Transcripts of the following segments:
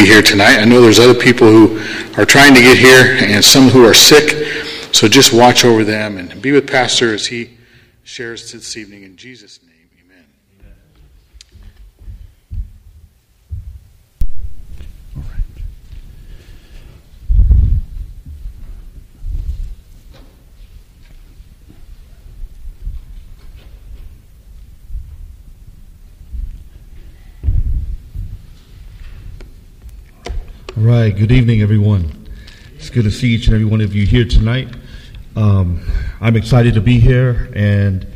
be here tonight. I know there's other people who are trying to get here and some who are sick. So just watch over them and be with Pastor as he shares this evening in Jesus' name. All right, good evening, everyone. It's good to see each and every one of you here tonight. Um, I'm excited to be here, and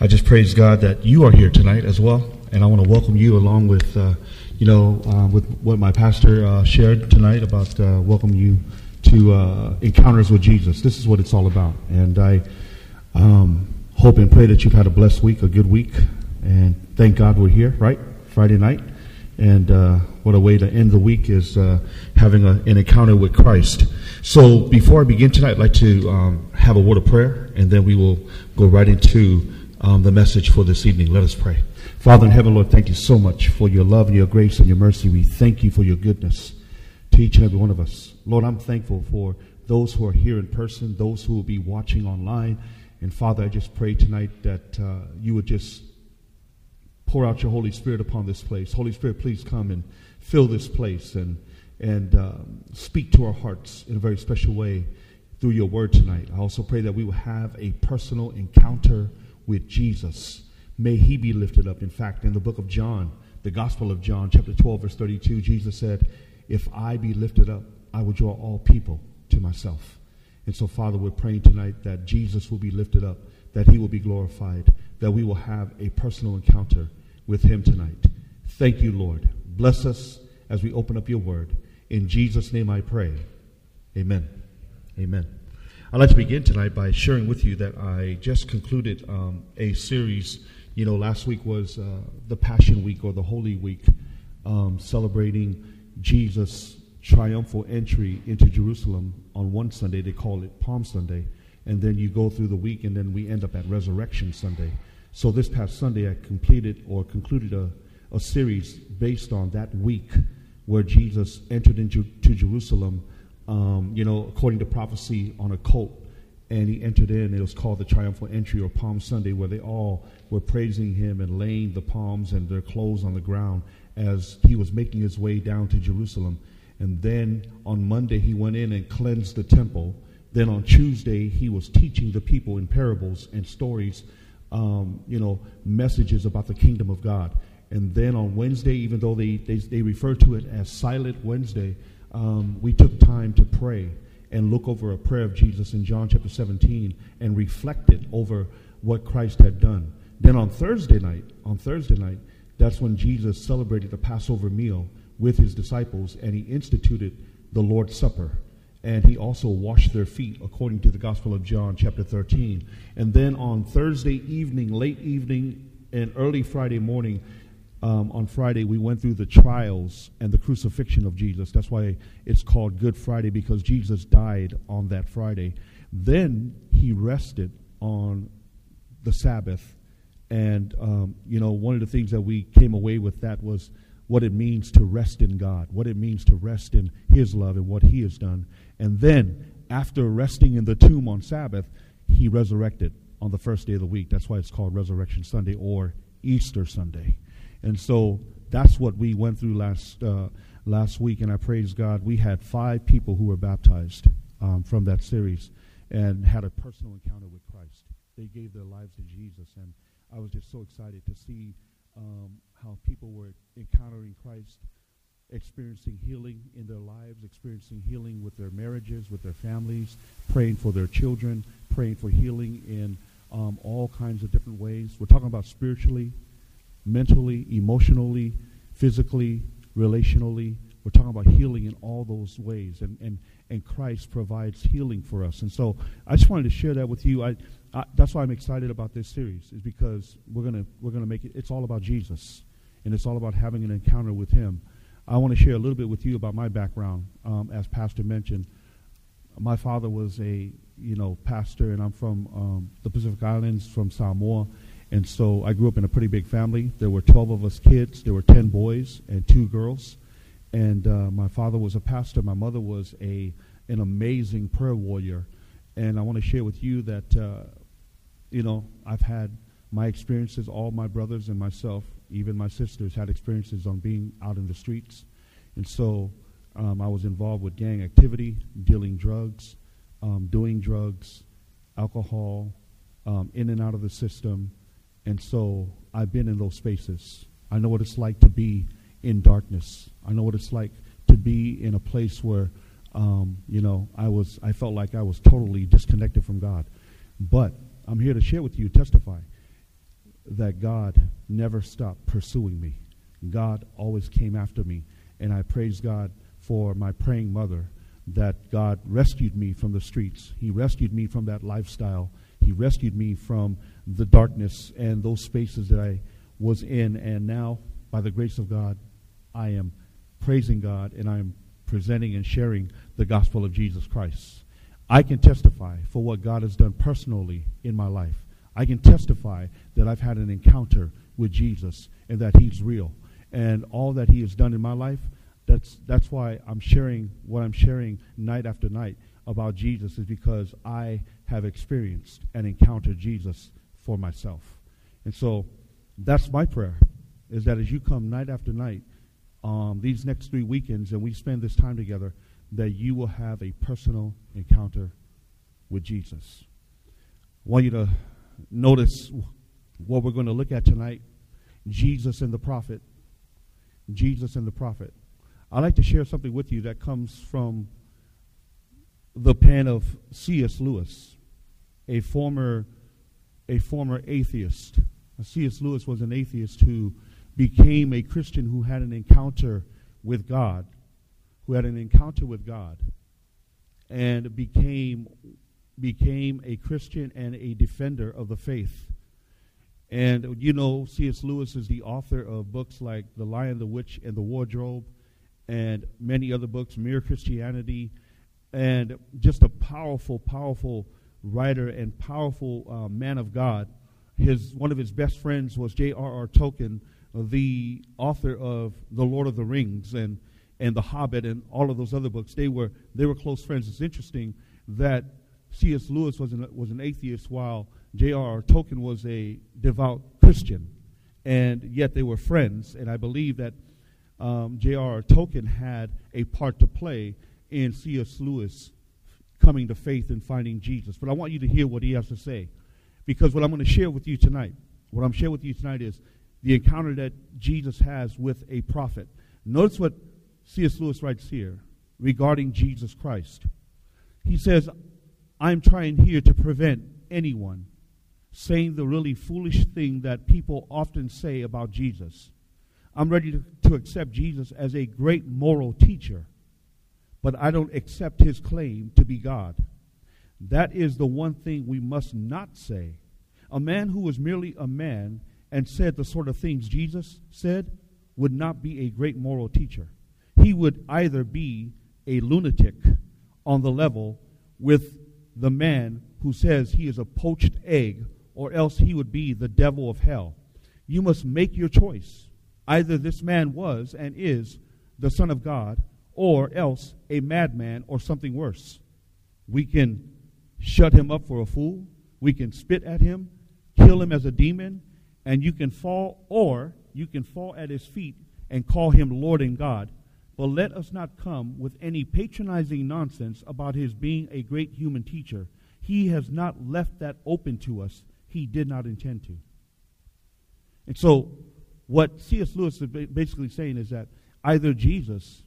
I just praise God that you are here tonight as well. And I want to welcome you along with, uh, you know, uh, with what my pastor uh, shared tonight about uh, welcome you to uh, encounters with Jesus. This is what it's all about. And I um, hope and pray that you've had a blessed week, a good week, and thank God we're here, right? Friday night. And uh, what a way to end the week is uh, having a, an encounter with Christ. So before I begin tonight, I'd like to um, have a word of prayer, and then we will go right into um, the message for this evening. Let us pray. Father in heaven, Lord, thank you so much for your love and your grace and your mercy. We thank you for your goodness to each and every one of us. Lord, I'm thankful for those who are here in person, those who will be watching online. And Father, I just pray tonight that uh, you would just pour out your Holy Spirit upon this place. Holy Spirit, please come and fill this place and, and um, speak to our hearts in a very special way through your word tonight. I also pray that we will have a personal encounter with Jesus. May he be lifted up. In fact, in the book of John, the Gospel of John, chapter 12, verse 32, Jesus said, If I be lifted up, I will draw all people to myself. And so, Father, we're praying tonight that Jesus will be lifted up, that he will be glorified, that we will have a personal encounter with him tonight. Thank you, Lord. Bless us as we open up your word. In Jesus' name I pray. Amen. Amen. I'd like to begin tonight by sharing with you that I just concluded um, a series. You know, last week was uh, the Passion Week or the Holy Week, um, celebrating Jesus' triumphal entry into Jerusalem on one Sunday. They call it Palm Sunday. And then you go through the week, and then we end up at Resurrection Sunday. So this past Sunday, I completed or concluded a, a series based on that week where Jesus entered into to Jerusalem, um, you know, according to prophecy on a colt. And he entered in. It was called the Triumphal Entry or Palm Sunday, where they all were praising him and laying the palms and their clothes on the ground as he was making his way down to Jerusalem. And then on Monday, he went in and cleansed the temple. Then on Tuesday, he was teaching the people in parables and stories um, you know, messages about the kingdom of God. And then on Wednesday, even though they, they, they refer to it as Silent Wednesday, um, we took time to pray and look over a prayer of Jesus in John chapter 17 and reflected over what Christ had done. Then on Thursday night, on Thursday night, that's when Jesus celebrated the Passover meal with his disciples and he instituted the Lord's Supper and he also washed their feet according to the gospel of john chapter 13 and then on thursday evening late evening and early friday morning um, on friday we went through the trials and the crucifixion of jesus. That's why it's called good friday because jesus died on that friday. Then he rested on the sabbath and um, you know one of the things that we came away with that was what it means to rest in God, what it means to rest in His love and what He has done. And then, after resting in the tomb on Sabbath, he resurrected on the first day of the week. That's why it's called Resurrection Sunday or Easter Sunday. And so that's what we went through last uh, last week. And I praise God. We had five people who were baptized um, from that series and had a personal encounter with Christ. They gave their lives to Jesus, and I was just so excited to see um, how people were encountering Christ experiencing healing in their lives, experiencing healing with their marriages, with their families, praying for their children, praying for healing in um, all kinds of different ways. We're talking about spiritually, mentally, emotionally, physically, relationally. We're talking about healing in all those ways, and, and, and Christ provides healing for us. And so I just wanted to share that with you. I, I, that's why I'm excited about this series, is because we're gonna we're gonna make it. It's all about Jesus, and it's all about having an encounter with Him. I want to share a little bit with you about my background. Um, as Pastor mentioned, my father was a you know pastor, and I'm from um, the Pacific Islands, from Samoa, and so I grew up in a pretty big family. There were 12 of us kids. There were 10 boys and two girls, and uh, my father was a pastor. My mother was a an amazing prayer warrior, and I want to share with you that uh, you know I've had my experiences. All my brothers and myself, even my sisters, had experiences on being out in the streets, and so um, I was involved with gang activity, dealing drugs, um, doing drugs, alcohol, um, in and out of the system, and so I've been in those spaces. I know what it's like to be in darkness. I know what it's like to be in a place where, um, you know, I was I felt like I was totally disconnected from God. But I'm here to share with you, testify that God never stopped pursuing me. God always came after me, and I praise God for my praying mother that God rescued me from the streets. He rescued me from that lifestyle. He rescued me from the darkness and those spaces that I was in. And now, by the grace of God, I am praising God and I am presenting and sharing the gospel of Jesus Christ. I can testify for what God has done personally in my life. I can testify that I've had an encounter with Jesus and that He's real. And all that He has done in my life, that's, that's why I'm sharing what I'm sharing night after night about Jesus, is because I have experienced and encountered Jesus for myself. And so that's my prayer, is that as you come night after night, um, these next three weekends and we spend this time together, that you will have a personal encounter with Jesus. I want you to notice what we're going to look at tonight Jesus and the prophet. Jesus and the prophet. I'd like to share something with you that comes from the pen of C.S. Lewis, a former, a former atheist. C.S. Lewis was an atheist who became a Christian who had an encounter with God, who had an encounter with God, and became became a Christian and a defender of the faith. And you know, C.S. Lewis is the author of books like The Lion, the Witch, and the Wardrobe, and many other books, Mere Christianity, and just a powerful, powerful writer and powerful uh, man of God. His one of his best friends was J.R.R. Tolkien, the author of The Lord of the Rings and and The Hobbit and all of those other books. They were they were close friends. It's interesting that C.S. Lewis was an was an atheist while J.R.R. Tolkien was a devout Christian, and yet they were friends. And I believe that um, J.R.R. Tolkien had a part to play in C.S. Lewis coming to faith and finding Jesus. But I want you to hear what he has to say, because what I'm going to share with you tonight, what I'm sharing with you tonight is the encounter that Jesus has with a prophet. Notice what C.S. Lewis writes here regarding Jesus Christ. He says, I'm trying here to prevent anyone saying the really foolish thing that people often say about Jesus. I'm ready to, to accept Jesus as a great moral teacher, but I don't accept his claim to be God. That is the one thing we must not say. A man who was merely a man and said the sort of things Jesus said would not be a great moral teacher. He would either be a lunatic on the level with the man who says he is a poached egg, or else he would be the devil of hell. You must make your choice. Either this man was and is the Son of God, or else a madman or something worse. We can shut him up for a fool, we can spit at him, kill him as a demon, and you can fall, or you can fall at his feet and call him Lord and God. But let us not come with any patronizing nonsense about his being a great human teacher. He has not left that open to us. He did not intend to. And so, what C.S. Lewis is basically saying is that either Jesus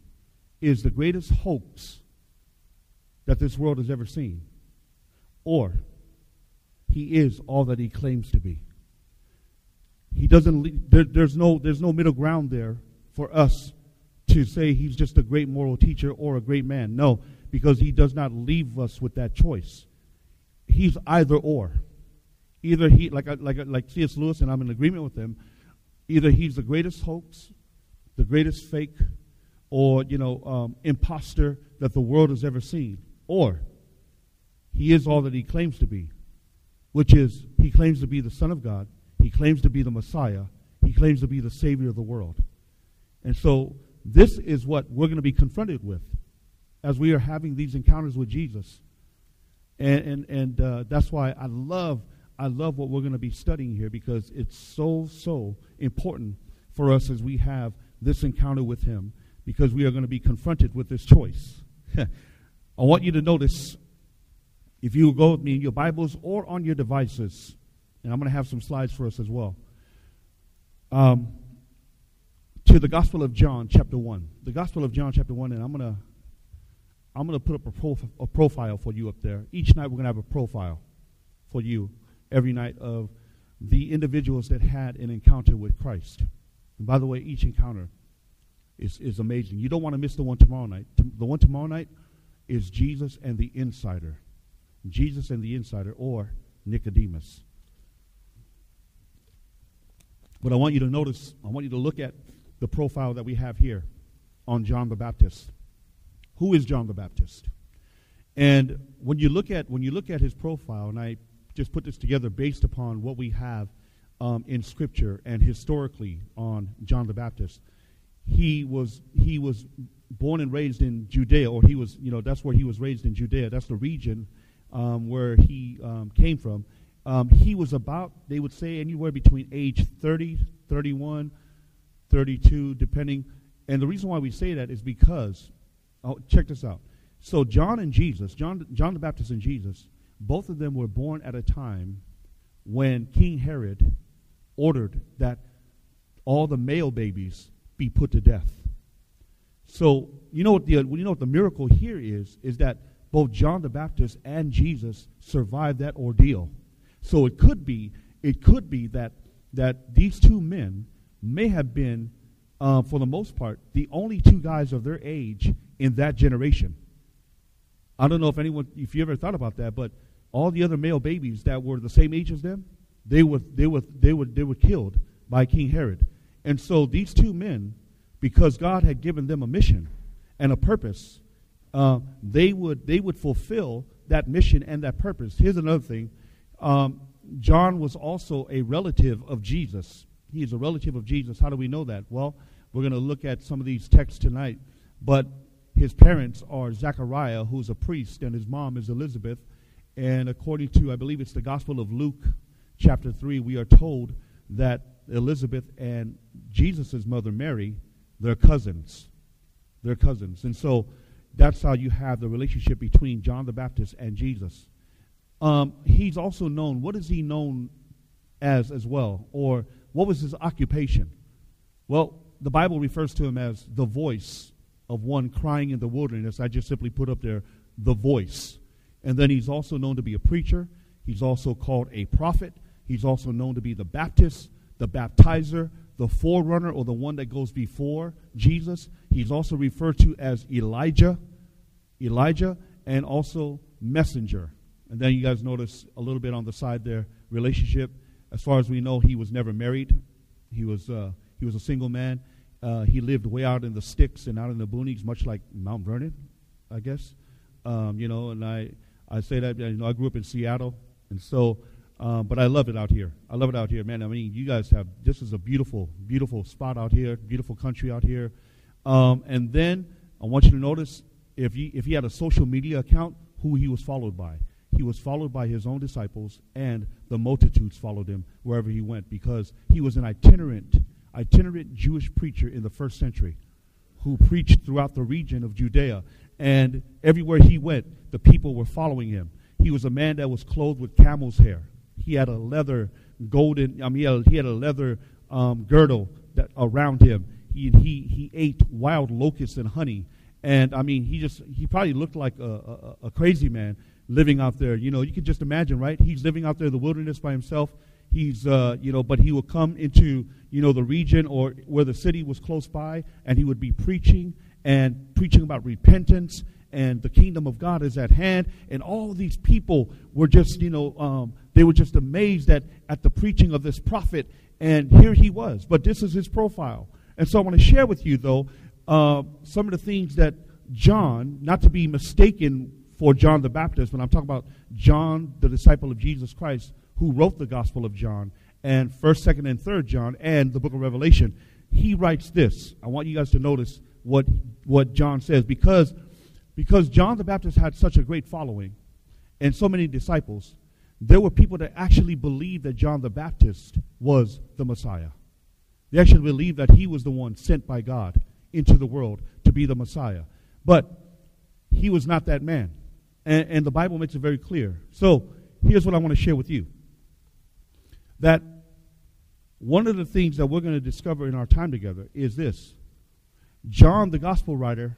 is the greatest hoax that this world has ever seen, or he is all that he claims to be. He doesn't. There, there's no. There's no middle ground there for us to say he's just a great moral teacher or a great man. No, because he does not leave us with that choice. He's either or. Either he, like like like C.S. Lewis, and I'm in agreement with him. Either he's the greatest hoax, the greatest fake, or you know, um, imposter that the world has ever seen, or he is all that he claims to be, which is he claims to be the Son of God he claims to be the Messiah. He claims to be the Savior of the world. And so this is what we're going to be confronted with as we are having these encounters with Jesus. And, and, and uh, that's why I love, I love what we're going to be studying here because it's so, so important for us as we have this encounter with Him because we are going to be confronted with this choice. I want you to notice, if you go with me in your Bibles or on your devices, and I'm going to have some slides for us as well. Um, to the Gospel of John, chapter 1. The Gospel of John, chapter 1, and I'm going to I'm going to put up a, prof- a profile for you up there. Each night we're going to have a profile for you every night of the individuals that had an encounter with Christ. And by the way, each encounter is, is amazing. You don't want to miss the one tomorrow night. The one tomorrow night is Jesus and the insider. Jesus and the insider, or Nicodemus. But I want you to notice, I want you to look at the profile that we have here on John the Baptist. Who is John the Baptist? And when you look at when you look at his profile, and I just put this together based upon what we have um, in Scripture and historically on John the Baptist, he was he was born and raised in Judea, or he was you know that's where he was raised in Judea. That's the region um, where he um, came from. Um, he was about they would say anywhere between age 30, 31, 32, depending. And the reason why we say that is because, oh, check this out. So John and Jesus, John, John the Baptist and Jesus, both of them were born at a time when King Herod ordered that all the male babies be put to death. So you know what the you know what the miracle here is is that both John the Baptist and Jesus survived that ordeal. So it could be it could be that that these two men may have been, uh, for the most part, the only two guys of their age in that generation. I don't know if anyone, if you ever thought about that, but all the other male babies that were the same age as them, they were, they were, they were, they were killed by King Herod. And so these two men, because God had given them a mission and a purpose, uh, they would they would fulfill that mission and that purpose. Here's another thing: um, John was also a relative of Jesus. He is a relative of Jesus. How do we know that? Well, we're going to look at some of these texts tonight. But his parents are Zechariah, who's a priest, and his mom is Elizabeth. And according to, I believe it's the Gospel of Luke, chapter 3, we are told that Elizabeth and Jesus' mother Mary, they're cousins. They're cousins. And so that's how you have the relationship between John the Baptist and Jesus. Um, he's also known, what is he known as as well? Or what was his occupation? Well, the Bible refers to him as the voice of one crying in the wilderness. I just simply put up there the voice. And then he's also known to be a preacher. He's also called a prophet. He's also known to be the Baptist, the baptizer, the forerunner, or the one that goes before Jesus. He's also referred to as Elijah, Elijah, and also messenger. And then you guys notice a little bit on the side there relationship as far as we know, he was never married. He was, uh, he was a single man. Uh, he lived way out in the sticks and out in the boonies, much like Mount Vernon, I guess. Um, you know, and I, I say that, you know, I grew up in Seattle, and so, um, but I love it out here. I love it out here, man. I mean, you guys have, this is a beautiful, beautiful spot out here, beautiful country out here. Um, and then I want you to notice if he, if he had a social media account, who he was followed by he was followed by his own disciples, and the multitudes followed him wherever he went because he was an itinerant, itinerant Jewish preacher in the first century who preached throughout the region of Judea. And everywhere he went, the people were following him. He was a man that was clothed with camel's hair. He had a leather golden, I mean, he had, he had a leather um, girdle that, around him. He, he, he ate wild locusts and honey. And I mean, he just, he probably looked like a, a, a crazy man living out there. You know, you can just imagine, right? He's living out there in the wilderness by himself. He's, uh, you know, but he would come into, you know, the region or where the city was close by, and he would be preaching and preaching about repentance and the kingdom of God is at hand. And all these people were just, you know, um, they were just amazed at, at the preaching of this prophet. And here he was. But this is his profile. And so I want to share with you, though, uh, some of the things that John, not to be mistaken for John the Baptist, when I'm talking about John, the disciple of Jesus Christ, who wrote the Gospel of John, and 1st, 2nd, and 3rd John, and the book of Revelation, he writes this. I want you guys to notice what, what John says because, because John the Baptist had such a great following and so many disciples, there were people that actually believed that John the Baptist was the Messiah. They actually believed that he was the one sent by God into the world to be the Messiah. But he was not that man. And, and the Bible makes it very clear. So here's what I want to share with you that one of the things that we're going to discover in our time together is this John, the gospel writer,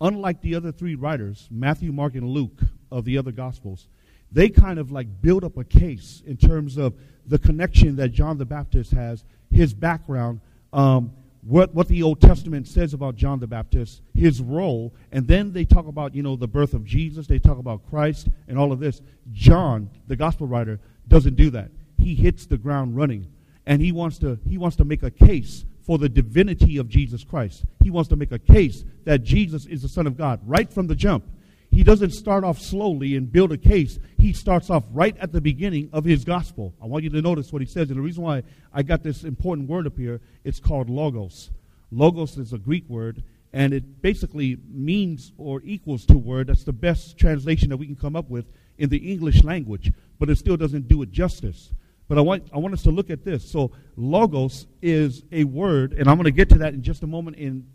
unlike the other three writers, Matthew, Mark, and Luke of the other gospels, they kind of like build up a case in terms of the connection that John the Baptist has, his background, um, what, what the Old Testament says about John the Baptist, his role, and then they talk about, you know, the birth of Jesus, they talk about Christ and all of this. John, the gospel writer, doesn't do that. He hits the ground running and he wants to he wants to make a case for the divinity of Jesus Christ. He wants to make a case that Jesus is the Son of God right from the jump. He doesn't start off slowly and build a case. He starts off right at the beginning of his gospel. I want you to notice what he says. And the reason why I got this important word up here, it's called logos. Logos is a Greek word, and it basically means or equals to word. That's the best translation that we can come up with in the English language, but it still doesn't do it justice. But I want, I want us to look at this. So, logos is a word, and I'm going to get to that in just a moment in,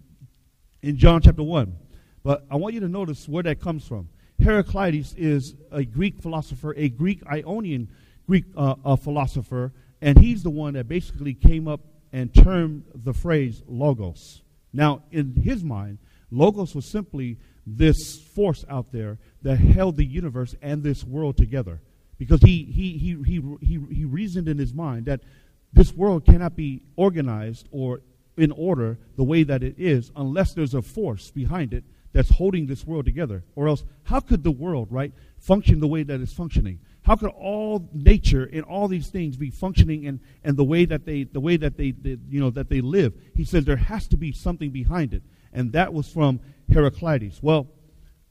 in John chapter 1. But I want you to notice where that comes from. Heraclitus is a Greek philosopher, a Greek Ionian Greek uh, uh, philosopher, and he's the one that basically came up and termed the phrase logos. Now, in his mind, logos was simply this force out there that held the universe and this world together because he, he, he, he, he, he reasoned in his mind that this world cannot be organized or in order the way that it is unless there's a force behind it that's holding this world together. Or else, how could the world, right, function the way that it's functioning? How could all nature and all these things be functioning and, and the way that they the way that they, they you know that they live? He says there has to be something behind it. And that was from Heraclitus. Well,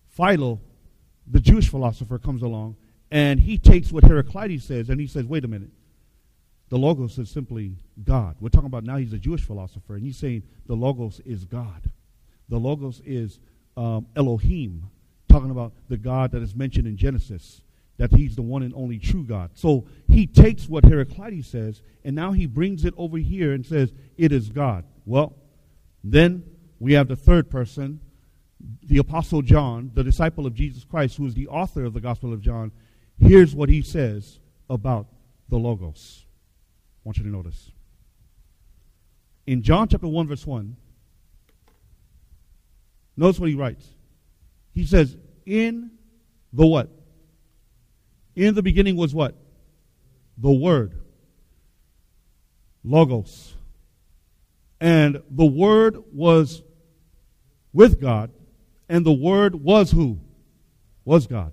Philo, the Jewish philosopher, comes along and he takes what Heraclitus says and he says, wait a minute. The Logos is simply God. We're talking about now he's a Jewish philosopher, and he's saying the Logos is God. The Logos is um, Elohim, talking about the God that is mentioned in Genesis, that he's the one and only true God. So he takes what Heraclitus says, and now he brings it over here and says, it is God. Well, then we have the third person, the Apostle John, the disciple of Jesus Christ, who is the author of the Gospel of John. Here's what he says about the Logos. I want you to notice. In John chapter 1, verse 1, notice what he writes. He says, In the what? In the beginning was what? The Word. Logos. And the Word was with God, and the Word was who? Was God.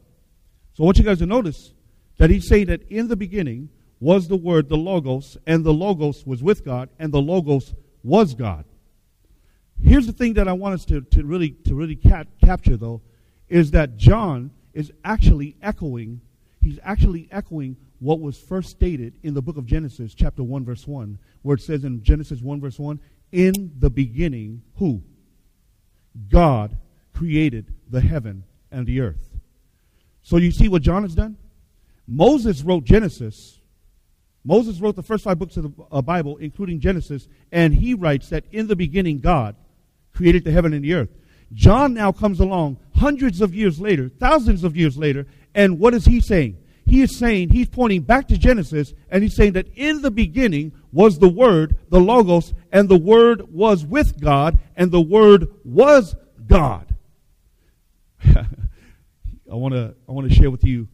So I want you guys to notice that he's saying that in the beginning was the Word, the Logos, and the Logos was with God, and the Logos was God. Here's the thing that I want us to, to really, to really cap- capture, though, is that John is actually echoing, he's actually echoing what was first stated in the book of Genesis, chapter 1, verse 1, where it says in Genesis 1, verse 1, in the beginning, who? God created the heaven and the earth. So you see what John has done? Moses wrote Genesis. Moses wrote the first five books of the uh, Bible, including Genesis, and he writes that in the beginning God created the heaven and the earth. John now comes along hundreds of years later, thousands of years later, and what is he saying? He is saying, he's pointing back to Genesis, and he's saying that in the beginning was the Word, the Logos, and the Word was with God, and the Word was God. I want to I want to share with you.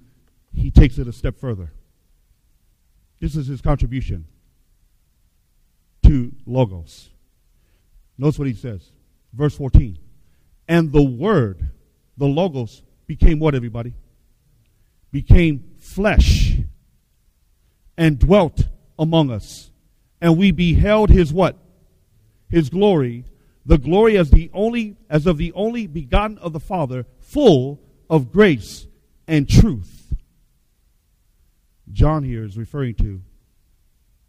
He takes it a step further. This is his contribution to logos. Notice what he says, verse 14. And the word, the logos, became what, everybody? Became flesh and dwelt among us. And we beheld his what? His glory, the glory as the only as of the only begotten of the Father, full of grace and truth. John here is referring to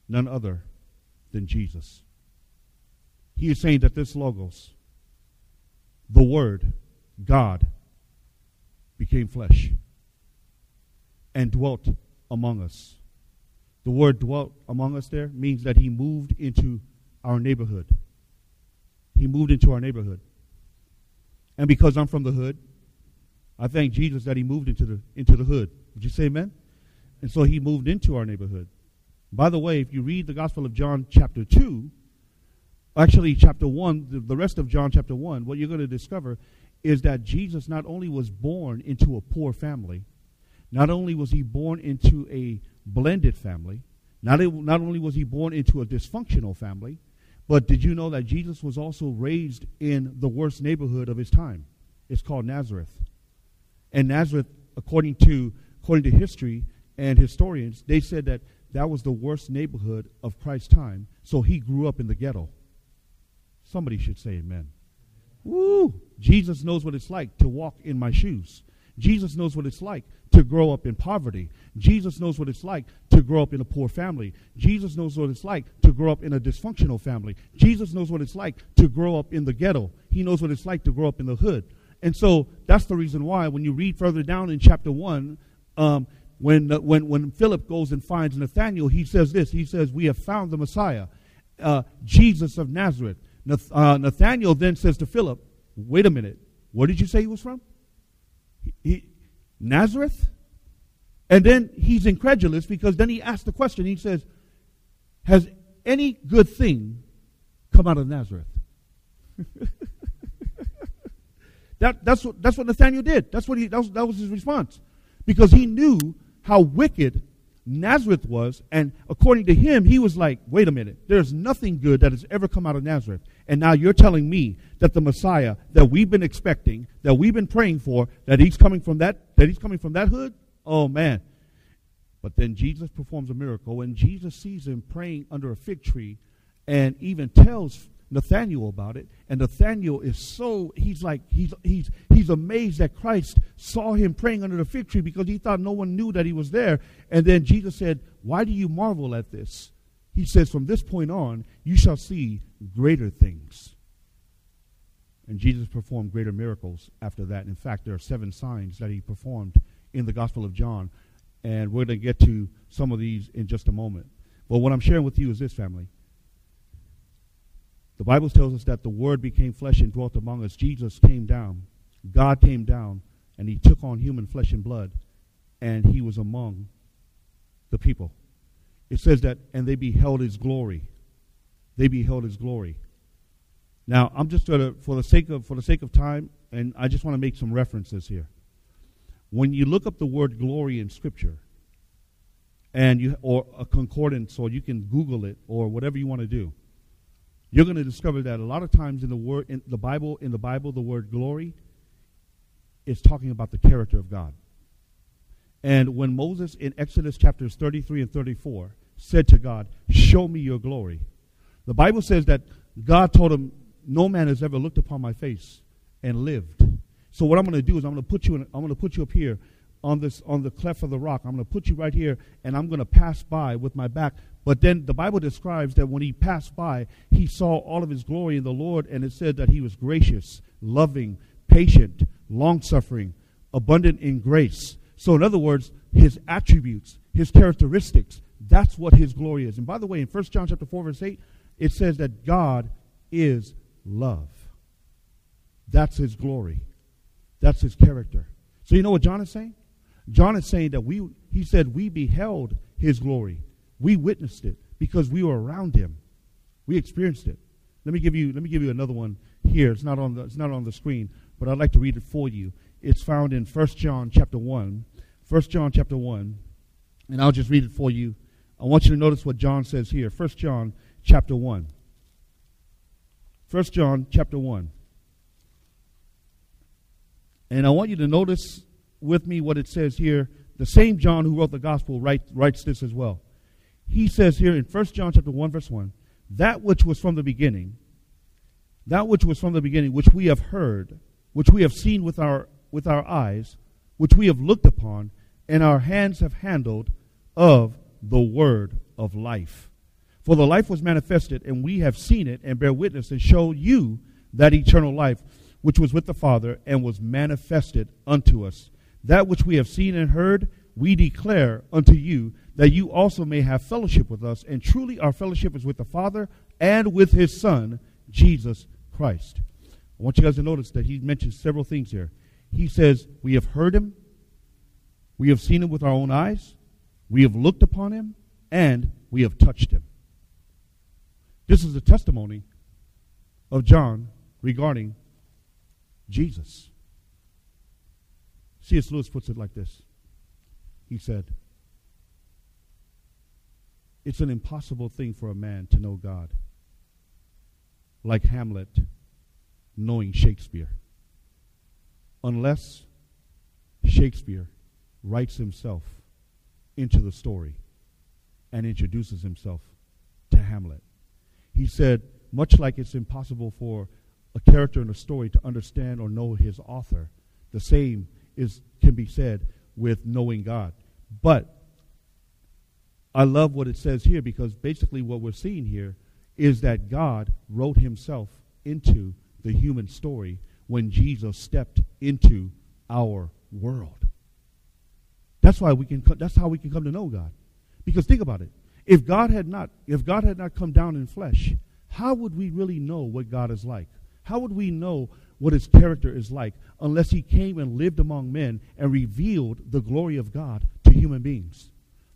none other than Jesus. He is saying that this Logos the Word, God, became flesh and dwelt among us. The word dwelt among us there means that he moved into our neighborhood. He moved into our neighborhood. And because I'm from the hood, I thank Jesus that he moved into the into the hood. Would you say amen? And so he moved into our neighborhood. By the way, if you read the Gospel of John chapter 2, actually chapter 1, the, the rest of John chapter 1, what you're going to discover is that Jesus not only was born into a poor family, not only was he born into a blended family, not, not only was he born into a dysfunctional family, but did you know that Jesus was also raised in the worst neighborhood of his time? It's called Nazareth. And Nazareth, according to, according to history and historians, they said that that was the worst neighborhood of Christ's time. So he grew up in the ghetto. Somebody should say amen. Woo! Jesus knows what it's like to walk in my shoes. Jesus knows what it's like to grow up in poverty. Jesus knows what it's like to grow up in a poor family. Jesus knows what it's like to grow up in a dysfunctional family. Jesus knows what it's like to grow up in the ghetto. He knows what it's like to grow up in the hood. And so that's the reason why when you read further down in chapter 1, um, when, uh, when, when Philip goes and finds Nathanael, he says this. He says, We have found the Messiah, uh, Jesus of Nazareth. Nath- uh, Nathanael then says to Philip, Wait a minute. Where did you say he was from? He, he, Nazareth? And then he's incredulous because then he asks the question. He says, Has any good thing come out of Nazareth? that, that's, what, that's what Nathaniel did. That's what he, that was, that was his response. Because he knew how wicked Nazareth was, and according to him, he was like, wait a minute, there's nothing good that has ever come out of Nazareth. And now you're telling me that the Messiah that we've been expecting, that we've been praying for, that he's coming from that, that he's coming from that hood? Oh man. But then Jesus performs a miracle, and Jesus sees him praying under a fig tree and even tells Nathaniel about it, and Nathaniel is so he's like he's he's he's amazed that Christ saw him praying under the fig tree because he thought no one knew that he was there. And then Jesus said, "Why do you marvel at this?" He says, "From this point on, you shall see greater things." And Jesus performed greater miracles after that. In fact, there are seven signs that he performed in the Gospel of John, and we're going to get to some of these in just a moment. But what I'm sharing with you is this, family. The Bible tells us that the Word became flesh and dwelt among us. Jesus came down. God came down, and He took on human flesh and blood, and He was among the people. It says that, and they beheld His glory. They beheld His glory. Now, I'm just to, for the sake of for the sake of time, and I just want to make some references here. When you look up the word glory in Scripture, and you or a concordance, or you can Google it, or whatever you want to do you're going to discover that a lot of times in the word in the Bible, in the Bible, the word glory is talking about the character of God. And when Moses in Exodus chapters 33 and 34 said to God, Show me your glory, the Bible says that God told him, No man has ever looked upon my face and lived. So what I'm going to do is I'm going to put you in, I'm going to put you up here on this on the cleft of the rock. I'm going to put you right here, and I'm going to pass by with my back. But then the Bible describes that when he passed by, he saw all of his glory in the Lord, and it said that he was gracious, loving, patient, long suffering, abundant in grace. So, in other words, his attributes, his characteristics, that's what his glory is. And by the way, in 1 John chapter 4, verse 8, it says that God is love. That's his glory. That's his character. So you know what John is saying? John is saying that we he said we beheld his glory. We witnessed it because we were around him. We experienced it. Let me give you let me give you another one here. It's not on the it's not on the screen, but I'd like to read it for you. It's found in 1 John chapter 1. 1 John chapter 1. And I'll just read it for you. I want you to notice what John says here. 1 John chapter 1. 1 John chapter 1. And I want you to notice with me what it says here. The same John who wrote the gospel write, writes this as well he says here in 1 John chapter 1 verse 1, that which was from the beginning, that which was from the beginning, which we have heard, which we have seen with our with our eyes, which we have looked upon, and our hands have handled of the word of life. For the life was manifested, and we have seen it and bear witness and show you that eternal life which was with the Father and was manifested unto us. That which we have seen and heard, we declare unto you, that you also may have fellowship with us. And truly, our fellowship is with the Father and with his Son, Jesus Christ. I want you guys to notice that he mentions several things here. He says, We have heard him, we have seen him with our own eyes, we have looked upon him, and we have touched him. This is a testimony of John regarding Jesus. C.S. Lewis puts it like this He said, It's an impossible thing for a man to know God, like Hamlet knowing Shakespeare, unless Shakespeare writes himself into the story and introduces himself to Hamlet. He said, much like it's impossible for a character in a story to understand or know his author, the same is can be said with knowing God. But I love what it says here because basically what we're seeing here is that God wrote himself into the human story when Jesus stepped into our world. That's why we can that's how we can come to know God. Because think about it. If God had not if God had not come down in flesh, how would we really know what God is like? How would we know what his character is like unless he came and lived among men and revealed the glory of God human beings?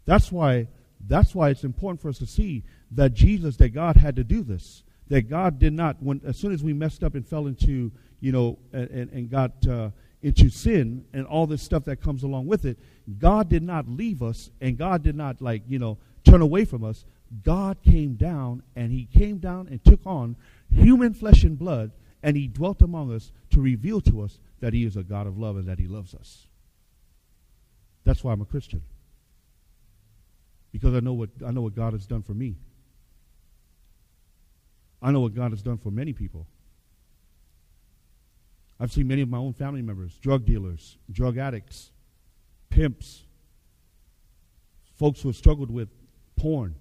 That's why that's why it's important for us to see that Jesus that God had to do this. That God did not when as soon as we messed up and fell into, you know, and, and got uh, into sin and all this stuff that comes along with it, God did not leave us and God did not like, you know, turn away from us. God came down and he came down and took on human flesh and blood and he dwelt among us to reveal to us that he is a God of love and that he loves us. That's why I'm a Christian. Because I know what I know what God has done for me. I know what God has done for many people. I've seen many of my own family members, drug dealers, drug addicts, pimps, folks who have struggled with porn,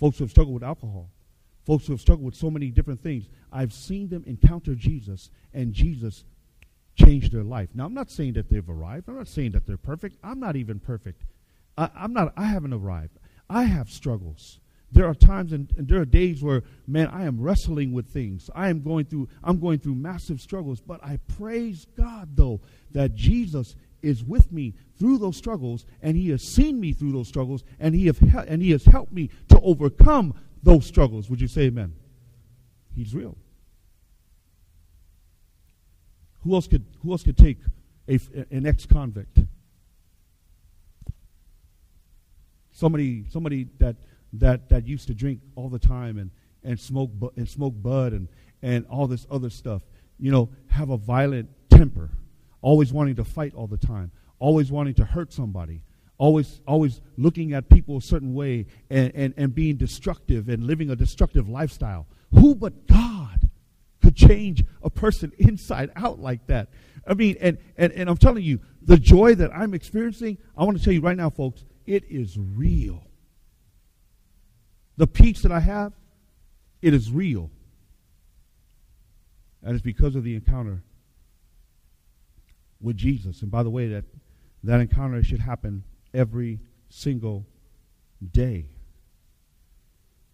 folks who have struggled with alcohol, folks who have struggled with so many different things. I've seen them encounter Jesus, and Jesus changed their life. Now, I'm not saying that they've arrived. I'm not saying that they're perfect. I'm not even perfect. I, am not. I haven't arrived. I have struggles. There are times and, and, there are days where, man, I am wrestling with things. I am going through. I'm going through massive struggles. But I praise God though that Jesus is with me through those struggles, and He has seen me through those struggles, and He have and He has helped me to overcome those struggles. Would you say Amen? He's real. Who else could Who else could take a, an ex-convict? Somebody somebody that that that used to drink all the time and and smoke and smoke bud and and all this other stuff. You know, have a violent temper always wanting to fight all the time, always wanting to hurt somebody, always always looking at people a certain way and, and, and being destructive and living a destructive lifestyle. Who but God change a person inside out like that? I mean, and, and, and I'm telling you, the joy that I'm experiencing, I want to tell you right now, folks, it is real. The peace that I have, it is real. And it's because of the encounter with Jesus. And by the way, that, that encounter should happen every single day.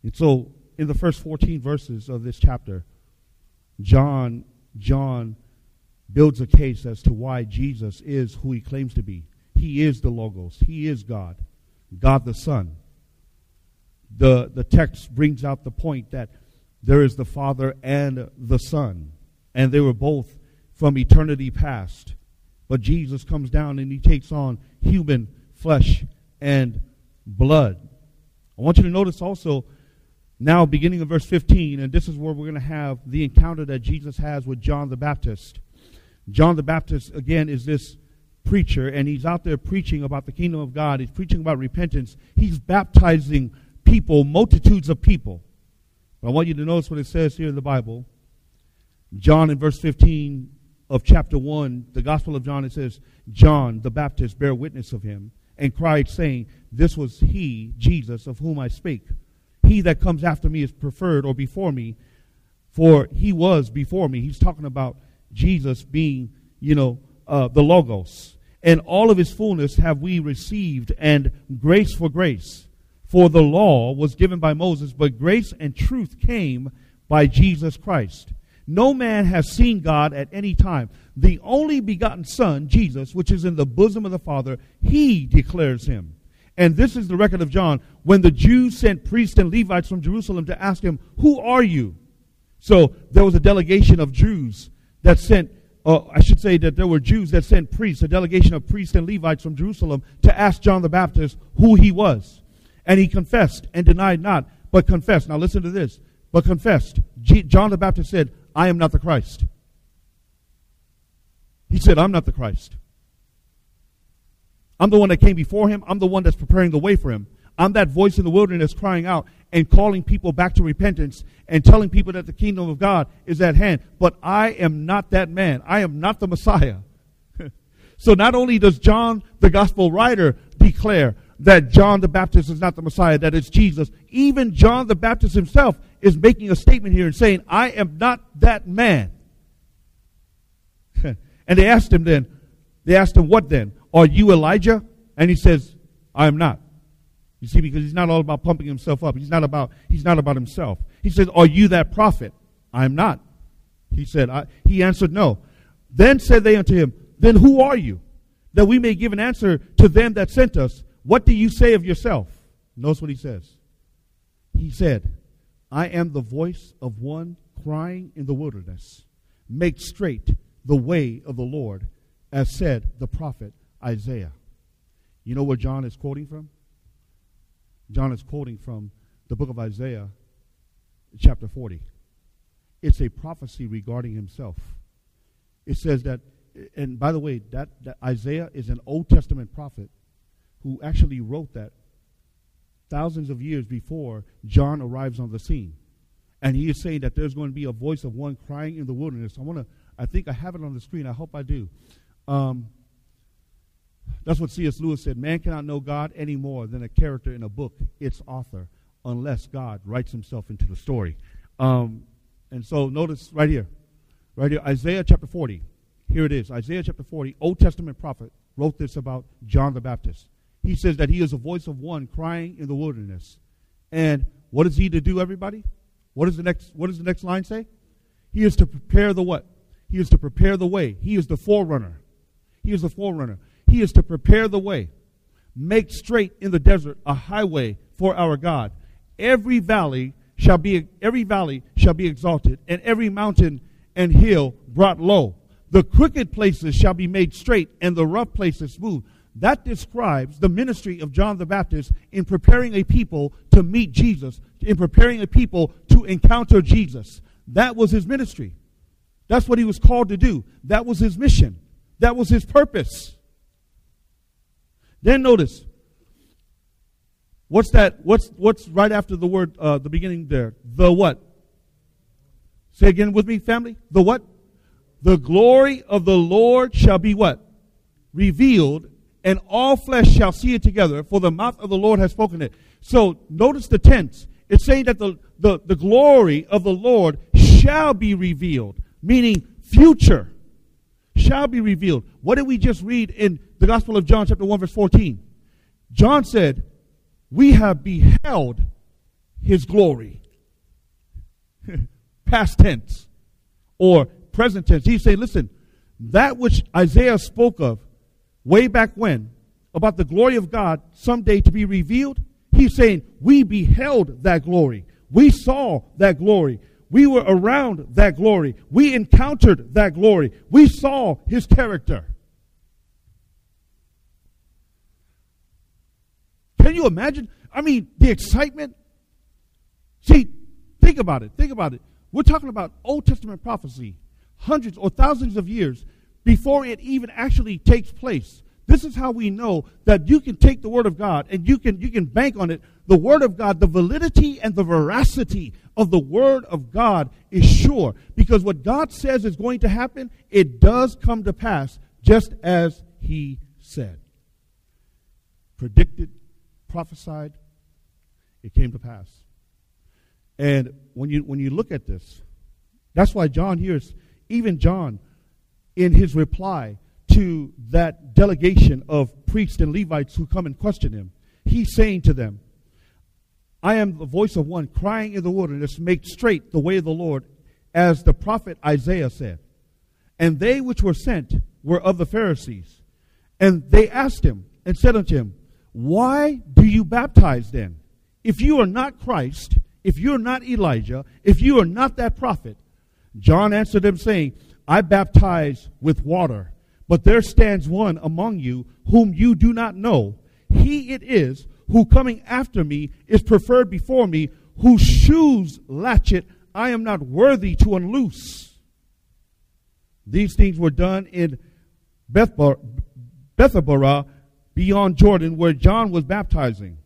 And so, in the first 14 verses of this chapter, John, John builds a case as to why Jesus is who he claims to be. He is the Logos. He is God, God the Son. The, the text brings out the point that there is the Father and the Son, and they were both from eternity past. But Jesus comes down and he takes on human flesh and blood. I want you to notice also now, beginning of verse 15, and this is where we're going to have the encounter that Jesus has with John the Baptist. John the Baptist, again, is this preacher, and he's out there preaching about the kingdom of God. He's preaching about repentance. He's baptizing people, multitudes of people. But I want you to notice what it says here in the Bible. John in verse 15 of chapter 1, the Gospel of John, it says, John the Baptist bare witness of him and cried, saying, This was he, Jesus, of whom I speak. He that comes after me is preferred or before me, for he was before me. He's talking about Jesus being, you know, uh, the Logos. And all of his fullness have we received, and grace for grace. For the law was given by Moses, but grace and truth came by Jesus Christ. No man has seen God at any time. The only begotten Son, Jesus, which is in the bosom of the Father, he declares him. And this is the record of John when the Jews sent priests and Levites from Jerusalem to ask him, Who are you? So there was a delegation of Jews that sent, uh, I should say that there were Jews that sent priests, a delegation of priests and Levites from Jerusalem to ask John the Baptist who he was. And he confessed and denied not, but confessed. Now listen to this. But confessed. G- John the Baptist said, I am not the Christ. He said, I'm not the Christ. I'm the one that came before him. I'm the one that's preparing the way for him. I'm that voice in the wilderness crying out and calling people back to repentance and telling people that the kingdom of God is at hand. But I am not that man. I am not the Messiah. so not only does John, the gospel writer, declare that John the Baptist is not the Messiah, that it's Jesus, even John the Baptist himself is making a statement here and saying, I am not that man. and they asked him then, they asked him, What then? Are you Elijah? And he says, I am not. You see, because he's not all about pumping himself up. He's not about, he's not about himself. He says, Are you that prophet? I am not. He said, I, he answered, No. Then said they unto him, Then who are you? That we may give an answer to them that sent us. What do you say of yourself? Notice what he says. He said, I am the voice of one crying in the wilderness, Make straight the way of the Lord, as said the prophet Isaiah. You know where John is quoting from? John is quoting from the book of Isaiah, chapter 40. It's a prophecy regarding himself. It says that, and by the way, that, that Isaiah is an Old Testament prophet who actually wrote that thousands of years before John arrives on the scene. And he is saying that there's going to be a voice of one crying in the wilderness. I want to, I think I have it on the screen. I hope I do. Um, that's what C.S. Lewis said. Man cannot know God any more than a character in a book, its author, unless God writes himself into the story. Um, and so notice right here, right here, Isaiah chapter 40. Here it is. Isaiah chapter 40, Old Testament prophet, wrote this about John the Baptist. He says that he is a voice of one crying in the wilderness. And what is he to do, everybody? What is the next what does the next line say? He is to prepare the what? He is to prepare the way. He is the forerunner. He is the forerunner. He is to prepare the way, make straight in the desert a highway for our God. Every valley shall be every valley shall be exalted, and every mountain and hill brought low. The crooked places shall be made straight, and the rough places smooth. That describes the ministry of John the Baptist in preparing a people to meet Jesus, in preparing a people to encounter Jesus. That was his ministry. That's what he was called to do. That was his mission. That was his purpose. Then notice, what's that? What's what's right after the word, uh, the beginning there? The what? Say again with me, family. The what? The glory of the Lord shall be what? Revealed, and all flesh shall see it together, for the mouth of the Lord has spoken it. So notice the tense. It's saying that the, the, the glory of the Lord shall be revealed, meaning future shall be revealed. What did we just read in the Gospel of John, chapter 1, verse 14? John said, We have beheld his glory. Past tense or present tense. He's saying, Listen, that which Isaiah spoke of way back when about the glory of God someday to be revealed, he's saying, We beheld that glory. We saw that glory. We were around that glory. We encountered that glory. We saw his character. Can you imagine? I mean, the excitement. See, think about it. Think about it. We're talking about Old Testament prophecy, hundreds or thousands of years before it even actually takes place. This is how we know that you can take the Word of God and you can, you can bank on it. The Word of God, the validity and the veracity of the Word of God is sure. Because what God says is going to happen, it does come to pass just as He said. Predicted, prophesied, it came to pass. And when you, when you look at this, that's why John here is, even John, in his reply to that delegation of priests and Levites who come and question him, he's saying to them, I am the voice of one crying in the wilderness, make straight the way of the Lord, as the prophet Isaiah said. And they which were sent were of the Pharisees. And they asked him and said unto him, Why do you baptize then? If you are not Christ, if you are not Elijah, if you are not that prophet, John answered them, saying, I baptize with water, but there stands one among you whom you do not know. He it is who coming after me is preferred before me, whose shoes latchet I am not worthy to unloose. These things were done in Bethabara beyond Jordan where John was baptizing.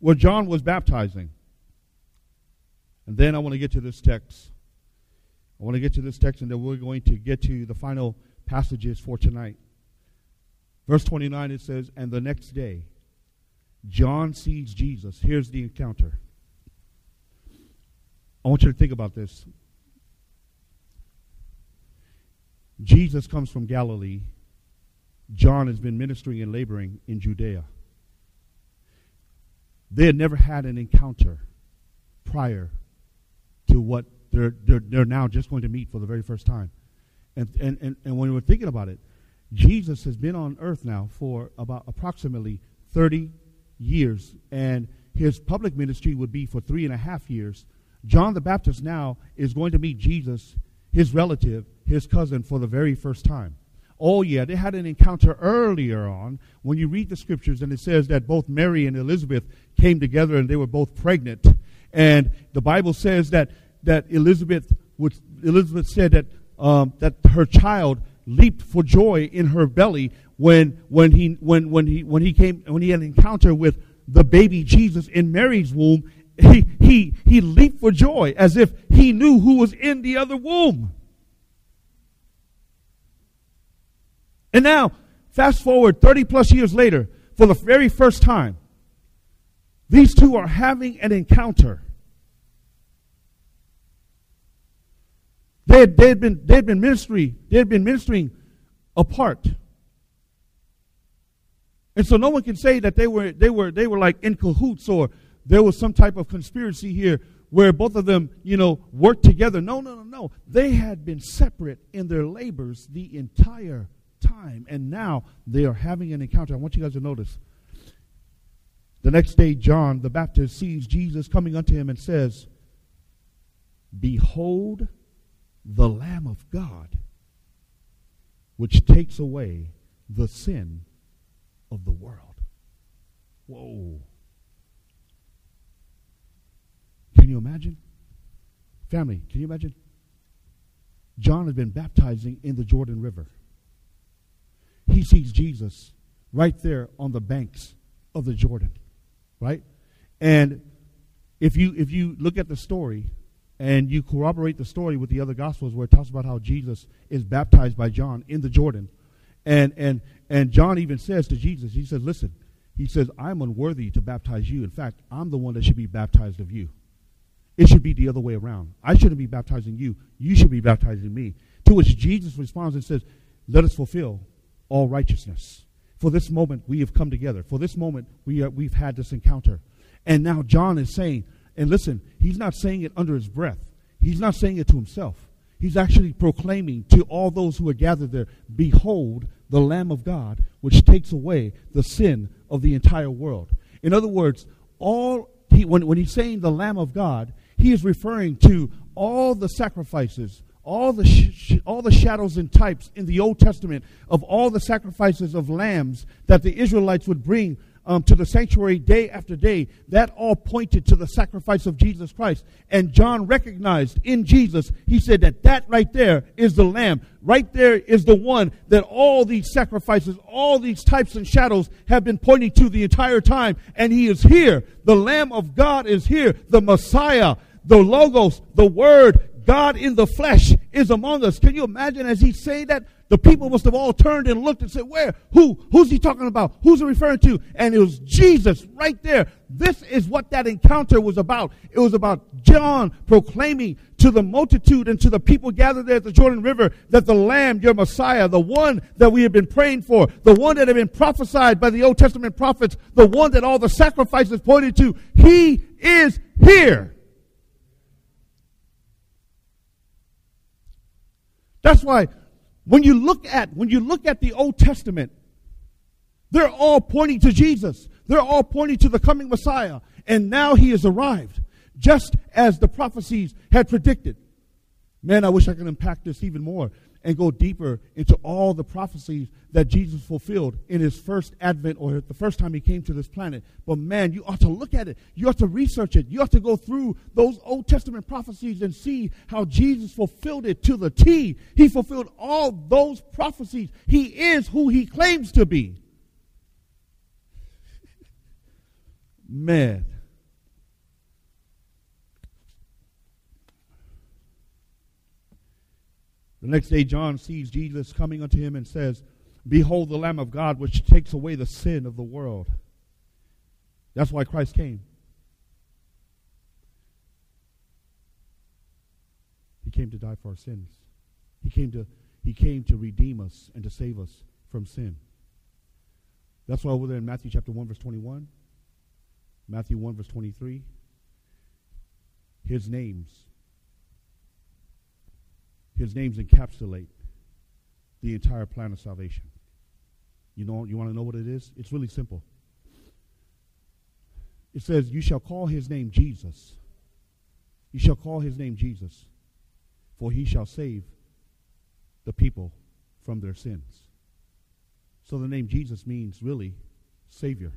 Where John was baptizing. And then I want to get to this text. I want to get to this text and then we're going to get to the final passages for tonight. Verse 29 it says, And the next day John sees Jesus. Here's the encounter. I want you to think about this. Jesus comes from Galilee. John has been ministering and laboring in Judea. They had never had an encounter prior to what they're, they're, they're now just going to meet for the very first time. And, and, and, and when we're thinking about it, Jesus has been on earth now for about approximately 30 years, and his public ministry would be for three and a half years. John the Baptist now is going to meet Jesus, his relative, his cousin, for the very first time. Oh, yeah, they had an encounter earlier on when you read the scriptures, and it says that both Mary and Elizabeth came together and they were both pregnant. And the Bible says that, that Elizabeth, would, Elizabeth said that, um, that her child leaped for joy in her belly when, when, he, when, when, he, when, he came, when he had an encounter with the baby Jesus in Mary's womb. He, he, he leaped for joy as if he knew who was in the other womb. And now, fast forward 30 plus years later, for the very first time, these two are having an encounter. They had, they had been they had been ministry they had been ministering apart, and so no one can say that they were they were they were like in cahoots or there was some type of conspiracy here where both of them you know worked together. No, no, no, no. They had been separate in their labors the entire time. And now they are having an encounter. I want you guys to notice. The next day, John the Baptist sees Jesus coming unto him and says, Behold the Lamb of God, which takes away the sin of the world. Whoa. Can you imagine? Family, can you imagine? John has been baptizing in the Jordan River he sees Jesus right there on the banks of the Jordan, right? And if you if you look at the story and you corroborate the story with the other gospels where it talks about how Jesus is baptized by John in the Jordan, and and and John even says to Jesus, he says, "Listen, he says, I'm unworthy to baptize you. In fact, I'm the one that should be baptized of you. It should be the other way around. I shouldn't be baptizing you. You should be baptizing me. To which Jesus responds and says, Let us fulfill all righteousness. For this moment, we have come together. For this moment, we are, we've had this encounter. And now John is saying, and listen, he's not saying it under his breath. He's not saying it to himself. He's actually proclaiming to all those who are gathered there, Behold, the Lamb of God, which takes away the sin of the entire world. In other words, all he, when, when he's saying the Lamb of God, he is referring to all the sacrifices, all the, sh- all the shadows and types in the Old Testament of all the sacrifices of lambs that the Israelites would bring um, to the sanctuary day after day, that all pointed to the sacrifice of Jesus Christ. And John recognized in Jesus, he said that that right there is the lamb. Right there is the one that all these sacrifices, all these types and shadows have been pointing to the entire time. And he is here. The Lamb of God is here. The Messiah, the Logos, the Word, God in the flesh is among us. Can you imagine as he say that? the people must have all turned and looked and said, Where? Who? Who's he talking about? Who's he referring to? And it was Jesus right there. This is what that encounter was about. It was about John proclaiming to the multitude and to the people gathered there at the Jordan River that the Lamb, your Messiah, the one that we have been praying for, the one that had been prophesied by the Old Testament prophets, the one that all the sacrifices pointed to, he is here. That's why when you look at when you look at the Old Testament, they're all pointing to Jesus. They're all pointing to the coming Messiah. And now he has arrived, just as the prophecies had predicted. Man, I wish I could unpack this even more and go deeper into all the prophecies that Jesus fulfilled in his first advent or the first time he came to this planet. But man, you ought to look at it. You ought to research it. You ought to go through those Old Testament prophecies and see how Jesus fulfilled it to the T. He fulfilled all those prophecies. He is who he claims to be. Man. The next day, John sees Jesus coming unto him and says, Behold the Lamb of God, which takes away the sin of the world. That's why Christ came. He came to die for our sins. He came to, he came to redeem us and to save us from sin. That's why over there in Matthew chapter 1, verse 21, Matthew 1, verse 23, his names his names encapsulate the entire plan of salvation. You know, you want to know what it is? It's really simple. It says, You shall call his name Jesus. You shall call his name Jesus, for he shall save the people from their sins. So the name Jesus means really Savior.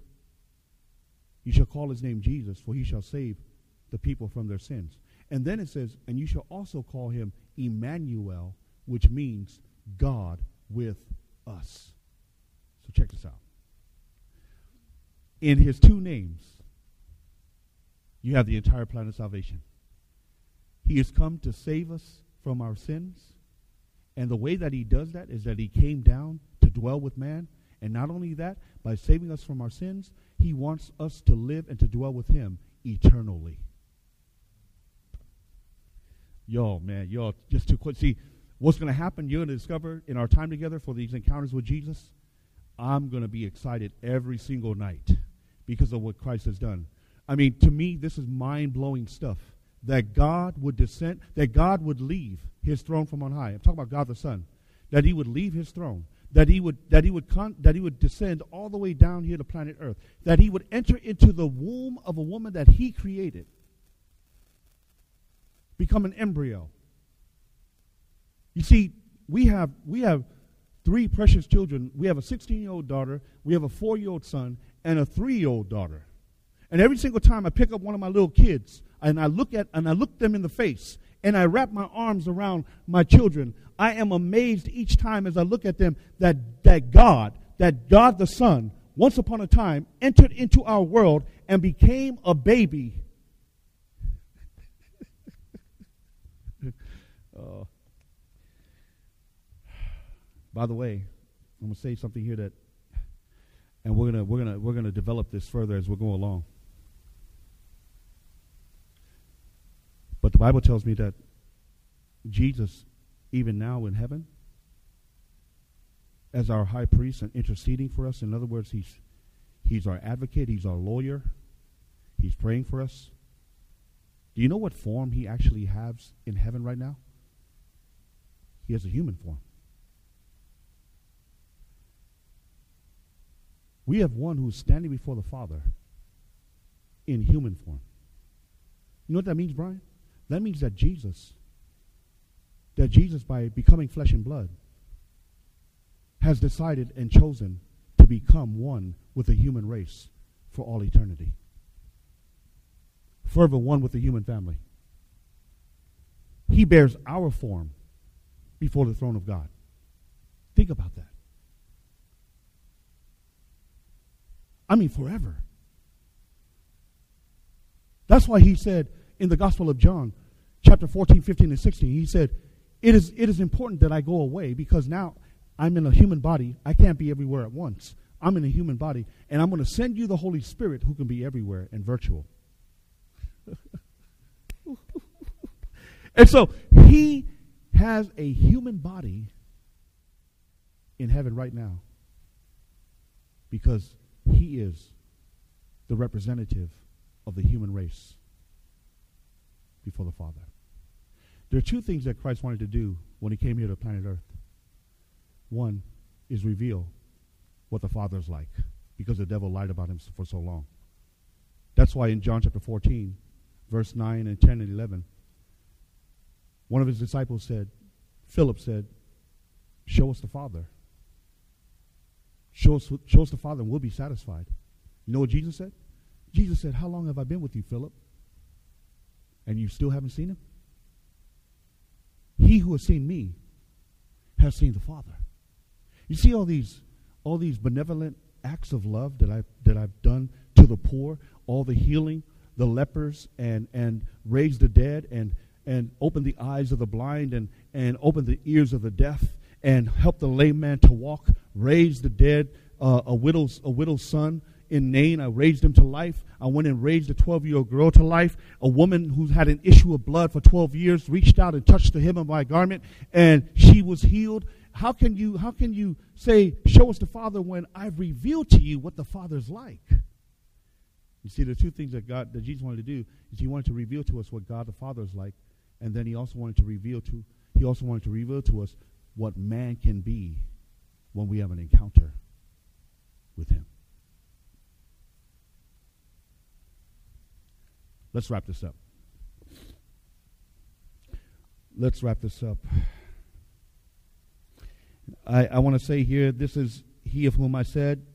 You shall call his name Jesus, for he shall save the people from their sins. And then it says, And you shall also call him Emmanuel, which means God with us. So check this out. In his two names, you have the entire plan of salvation. He has come to save us from our sins. And the way that he does that is that he came down to dwell with man. And not only that, by saving us from our sins, he wants us to live and to dwell with him eternally. Yo, man, yo, just too quick. See, what's going to happen, you're going to discover in our time together for these encounters with Jesus, I'm going to be excited every single night because of what Christ has done. I mean, to me, this is mind blowing stuff. That God would descend, that God would leave his throne from on high. I'm talking about God the Son. That he would leave his throne. That he would that he would con- that he would descend all the way down here to planet Earth. That he would enter into the womb of a woman that he created become an embryo. You see, we have, we have three precious children. We have a 16 year old daughter, we have a four year old son, and a three year old daughter. And every single time I pick up one of my little kids and I look at and I look them in the face and I wrap my arms around my children, I am amazed each time as I look at them that, that God, that God the Son, once upon a time entered into our world and became a baby Uh, by the way, I'm going to say something here that, and we're going to we're to we're to develop this further as we're going along. But the Bible tells me that Jesus, even now in heaven, as our high priest and interceding for us. In other words, he's he's our advocate, he's our lawyer, he's praying for us. Do you know what form he actually has in heaven right now? He has a human form. We have one who's standing before the Father in human form. You know what that means, Brian? That means that Jesus, that Jesus, by becoming flesh and blood, has decided and chosen to become one with the human race for all eternity. Forever one with the human family. He bears our form before the throne of God. Think about that. I mean, forever. That's why he said in the Gospel of John, chapter 14, 15, and 16, he said, it is, it is important that I go away because now I'm in a human body. I can't be everywhere at once. I'm in a human body, and I'm going to send you the Holy Spirit who can be everywhere and virtual. and so he has a human body in heaven right now because he is the representative of the human race before the Father. There are two things that Christ wanted to do when he came here to planet Earth. One is reveal what the Father is like because the devil lied about him for so long. That's why in John chapter 14, verse 9 and 10 and 11, one of his disciples said, Philip said, Show us the Father. Show us, show us the Father and we'll be satisfied. You know what Jesus said? Jesus said, How long have I been with you, Philip? And you still haven't seen him? He who has seen me has seen the Father. You see all these all these benevolent acts of love that I that I've done to the poor, all the healing, the lepers, and and raised the dead, and and open the eyes of the blind, and and opened the ears of the deaf, and help the lame man to walk, raise the dead, uh, a widow's a widow's son in Nain. I raised him to life. I went and raised a 12 year old girl to life. A woman who had an issue of blood for 12 years reached out and touched the hem of my garment, and she was healed how can you how can you say show us the father when i've revealed to you what the father's like you see the two things that god that jesus wanted to do is he wanted to reveal to us what god the father is like and then he also wanted to reveal to he also wanted to reveal to us what man can be when we have an encounter with him. Let's wrap this up. Let's wrap this up. I, I want to say here, this is he of whom I said,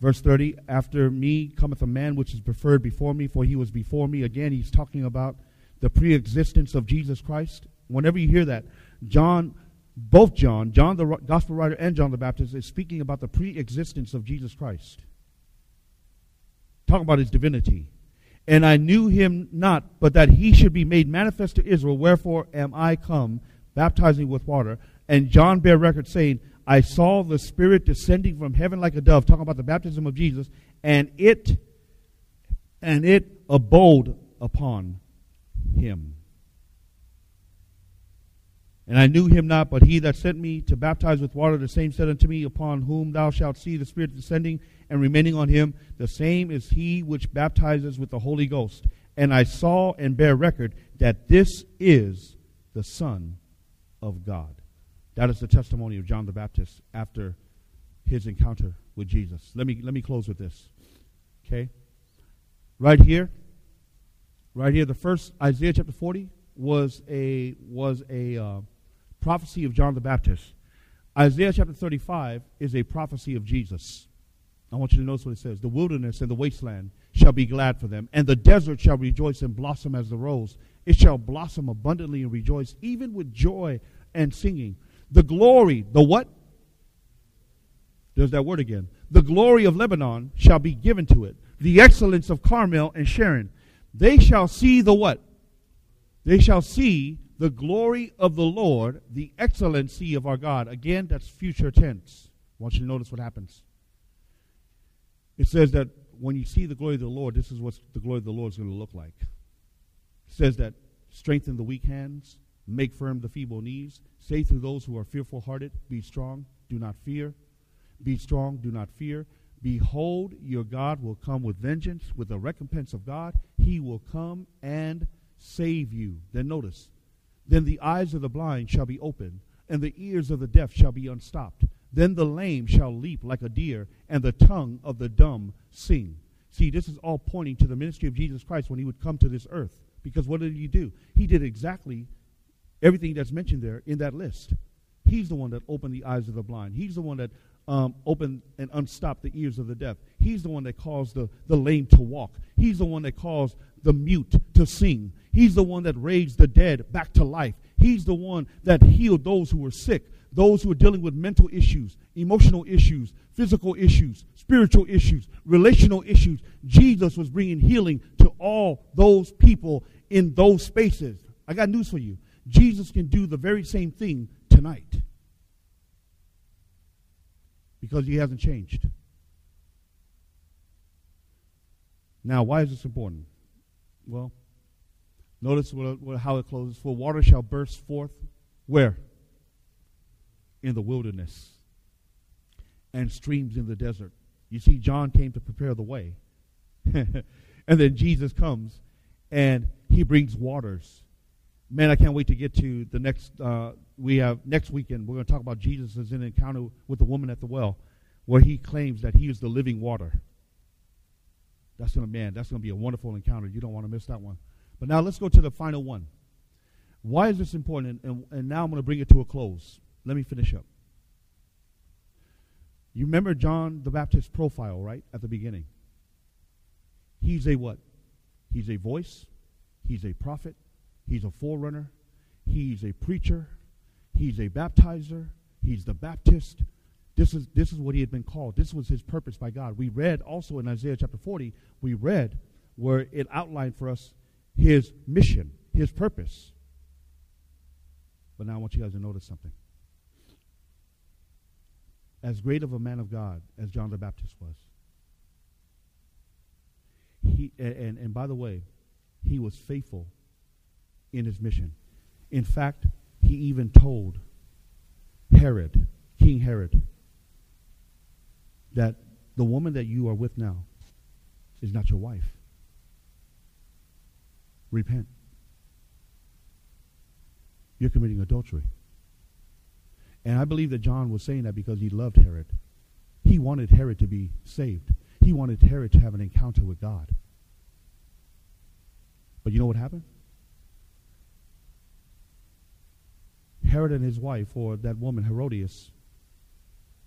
verse 30, after me cometh a man which is preferred before me, for he was before me. Again, he's talking about the pre existence of Jesus Christ. Whenever you hear that, John, both John, John the gospel writer, and John the Baptist is speaking about the pre existence of Jesus Christ. Talking about his divinity. And I knew him not, but that he should be made manifest to Israel. Wherefore am I come, baptizing with water. And John bare record saying, I saw the Spirit descending from heaven like a dove, talking about the baptism of Jesus, and it and it abode upon him. And I knew him not, but he that sent me to baptize with water, the same said unto me, Upon whom thou shalt see the Spirit descending and remaining on him, the same is he which baptizes with the Holy Ghost. And I saw and bear record that this is the Son of God. That is the testimony of John the Baptist after his encounter with Jesus. Let me, let me close with this. Okay? Right here, right here, the first Isaiah chapter 40 was a, was a uh, prophecy of John the Baptist. Isaiah chapter 35 is a prophecy of Jesus. I want you to notice what it says. The wilderness and the wasteland shall be glad for them, and the desert shall rejoice and blossom as the rose. It shall blossom abundantly and rejoice, even with joy and singing. The glory, the what? There's that word again. The glory of Lebanon shall be given to it. The excellence of Carmel and Sharon. They shall see the what? They shall see the glory of the Lord, the excellency of our God. Again, that's future tense. I want you to notice what happens. It says that when you see the glory of the Lord, this is what the glory of the Lord is going to look like. It says that strengthen the weak hands, Make firm the feeble knees. Say to those who are fearful hearted, Be strong, do not fear. Be strong, do not fear. Behold, your God will come with vengeance, with the recompense of God. He will come and save you. Then notice, then the eyes of the blind shall be opened, and the ears of the deaf shall be unstopped. Then the lame shall leap like a deer, and the tongue of the dumb sing. See, this is all pointing to the ministry of Jesus Christ when he would come to this earth. Because what did he do? He did exactly everything that's mentioned there in that list. He's the one that opened the eyes of the blind. He's the one that um, opened and unstopped the ears of the deaf. He's the one that caused the, the lame to walk. He's the one that caused the mute to sing. He's the one that raised the dead back to life. He's the one that healed those who were sick, those who were dealing with mental issues, emotional issues, physical issues, spiritual issues, relational issues. Jesus was bringing healing to all those people in those spaces. I got news for you. Jesus can do the very same thing tonight. Because he hasn't changed. Now, why is this important? Well, notice what, what, how it closes. For water shall burst forth where? In the wilderness and streams in the desert. You see, John came to prepare the way. and then Jesus comes and he brings waters. Man, I can't wait to get to the next. Uh, we have next weekend. We're going to talk about Jesus as an encounter with the woman at the well, where he claims that he is the living water. That's going to man. That's to be a wonderful encounter. You don't want to miss that one. But now let's go to the final one. Why is this important? And, and, and now I'm going to bring it to a close. Let me finish up. You remember John the Baptist profile, right? At the beginning. He's a what? He's a voice. He's a prophet. He's a forerunner. He's a preacher. He's a baptizer. He's the Baptist. This is, this is what he had been called. This was his purpose by God. We read also in Isaiah chapter 40, we read where it outlined for us his mission, his purpose. But now I want you guys to notice something. As great of a man of God as John the Baptist was, he, and, and by the way, he was faithful in his mission. In fact, he even told Herod, King Herod, that the woman that you are with now is not your wife. Repent. You're committing adultery. And I believe that John was saying that because he loved Herod. He wanted Herod to be saved. He wanted Herod to have an encounter with God. But you know what happened? Herod and his wife, or that woman, Herodias,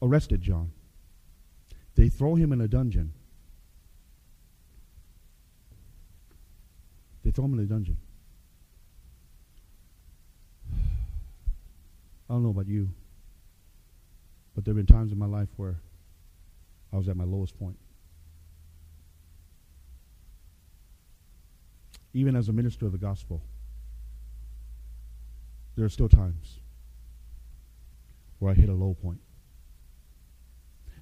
arrested John. They throw him in a dungeon. They throw him in a dungeon. I don't know about you, but there have been times in my life where I was at my lowest point. Even as a minister of the gospel, there are still times where I hit a low point.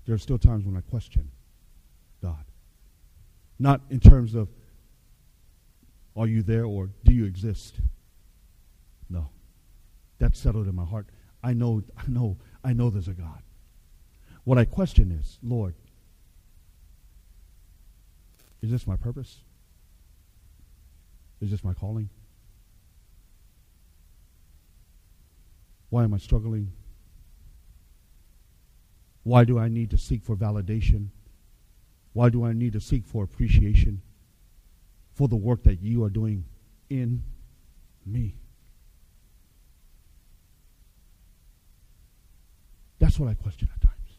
There are still times when I question God. Not in terms of, are you there or do you exist? No. That's settled in my heart. I know, I know, I know there's a God. What I question is, Lord, is this my purpose? Is this my calling? Why am I struggling? Why do I need to seek for validation? Why do I need to seek for appreciation for the work that you are doing in me? That's what I question at times.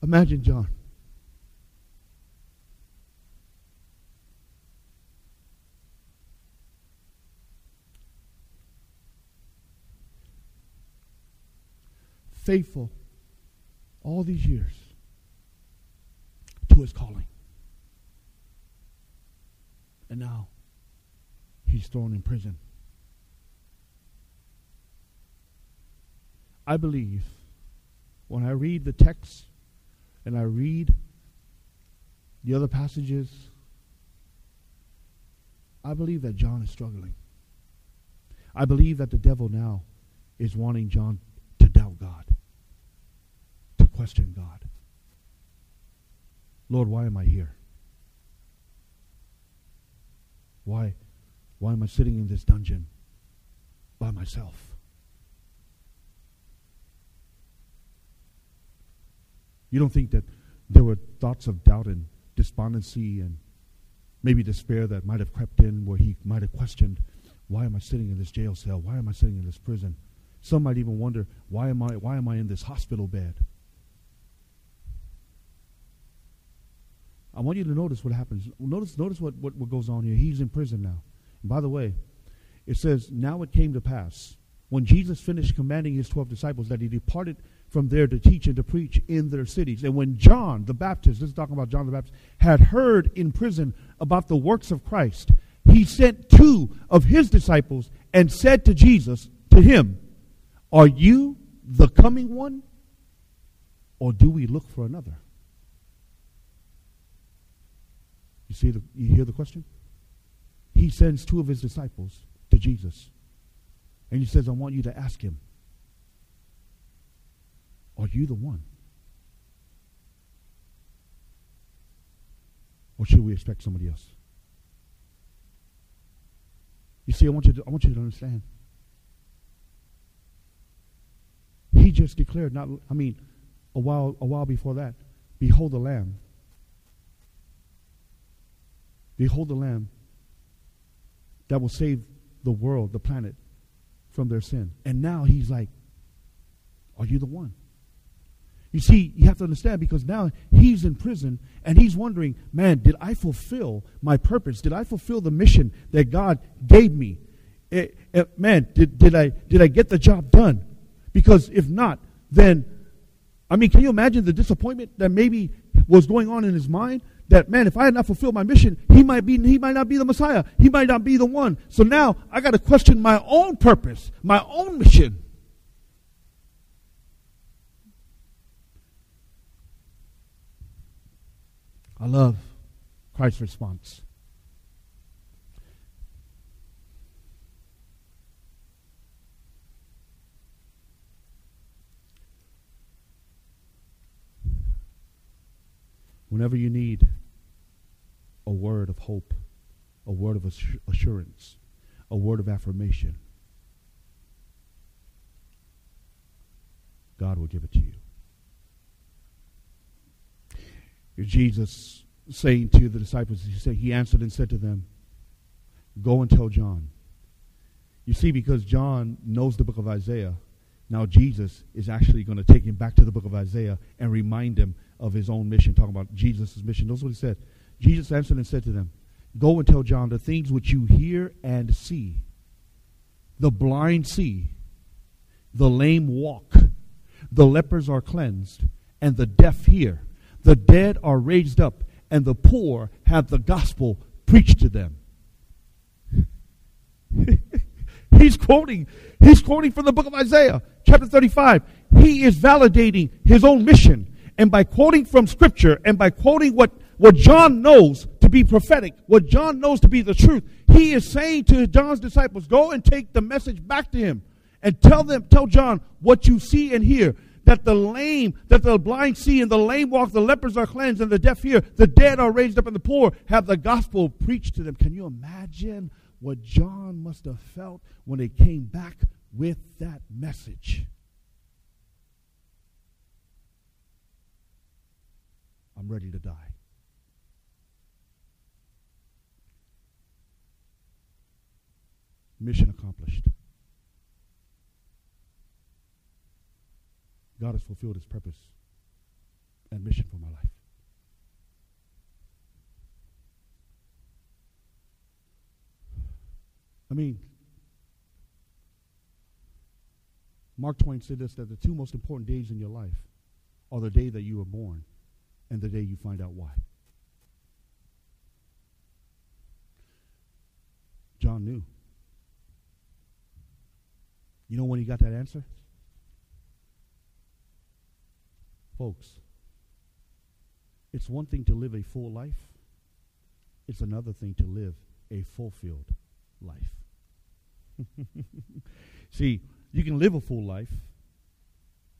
Imagine John. Faithful all these years to his calling. And now he's thrown in prison. I believe when I read the text and I read the other passages, I believe that John is struggling. I believe that the devil now is wanting John to doubt God question God. Lord, why am I here? Why, why am I sitting in this dungeon by myself? You don't think that there were thoughts of doubt and despondency and maybe despair that might have crept in where he might have questioned, why am I sitting in this jail cell? Why am I sitting in this prison? Some might even wonder, why am I, why am I in this hospital bed? I want you to notice what happens. Notice, notice what, what, what goes on here. He's in prison now. And by the way, it says, Now it came to pass, when Jesus finished commanding his twelve disciples, that he departed from there to teach and to preach in their cities. And when John the Baptist, this is talking about John the Baptist, had heard in prison about the works of Christ, he sent two of his disciples and said to Jesus, to him, Are you the coming one? Or do we look for another? You see the, you hear the question? He sends two of his disciples to Jesus. And he says, I want you to ask him, Are you the one? Or should we expect somebody else? You see, I want you to, I want you to understand. He just declared, not I mean, a while a while before that, behold the Lamb. Behold the Lamb that will save the world, the planet, from their sin. And now he's like, Are you the one? You see, you have to understand because now he's in prison and he's wondering, man, did I fulfill my purpose? Did I fulfill the mission that God gave me? It, eh, it, eh, man, did, did, I, did I get the job done? Because if not, then, I mean, can you imagine the disappointment that maybe was going on in his mind? That man, if I had not fulfilled my mission, he might be he might not be the Messiah. He might not be the one. So now I got to question my own purpose, my own mission. I love Christ's response. Whenever you need a word of hope, a word of assurance, a word of affirmation, God will give it to you. Jesus saying to the disciples, he said, he answered and said to them, Go and tell John. You see, because John knows the book of Isaiah, now Jesus is actually going to take him back to the book of Isaiah and remind him of his own mission, talking about Jesus' mission. That's what he said. Jesus answered and said to them, Go and tell John the things which you hear and see. The blind see, the lame walk, the lepers are cleansed, and the deaf hear. The dead are raised up, and the poor have the gospel preached to them. he's quoting, he's quoting from the book of Isaiah, chapter 35. He is validating his own mission and by quoting from scripture and by quoting what, what John knows to be prophetic, what John knows to be the truth, he is saying to John's disciples, go and take the message back to him and tell them, tell John what you see and hear. That the lame, that the blind see and the lame walk, the lepers are cleansed and the deaf hear, the dead are raised up and the poor have the gospel preached to them. Can you imagine what John must have felt when they came back with that message? I'm ready to die. Mission accomplished. God has fulfilled his purpose and mission for my life. I mean, Mark Twain said this that the two most important days in your life are the day that you were born and the day you find out why. John knew. You know when he got that answer? Folks, it's one thing to live a full life, it's another thing to live a fulfilled life. See, you can live a full life.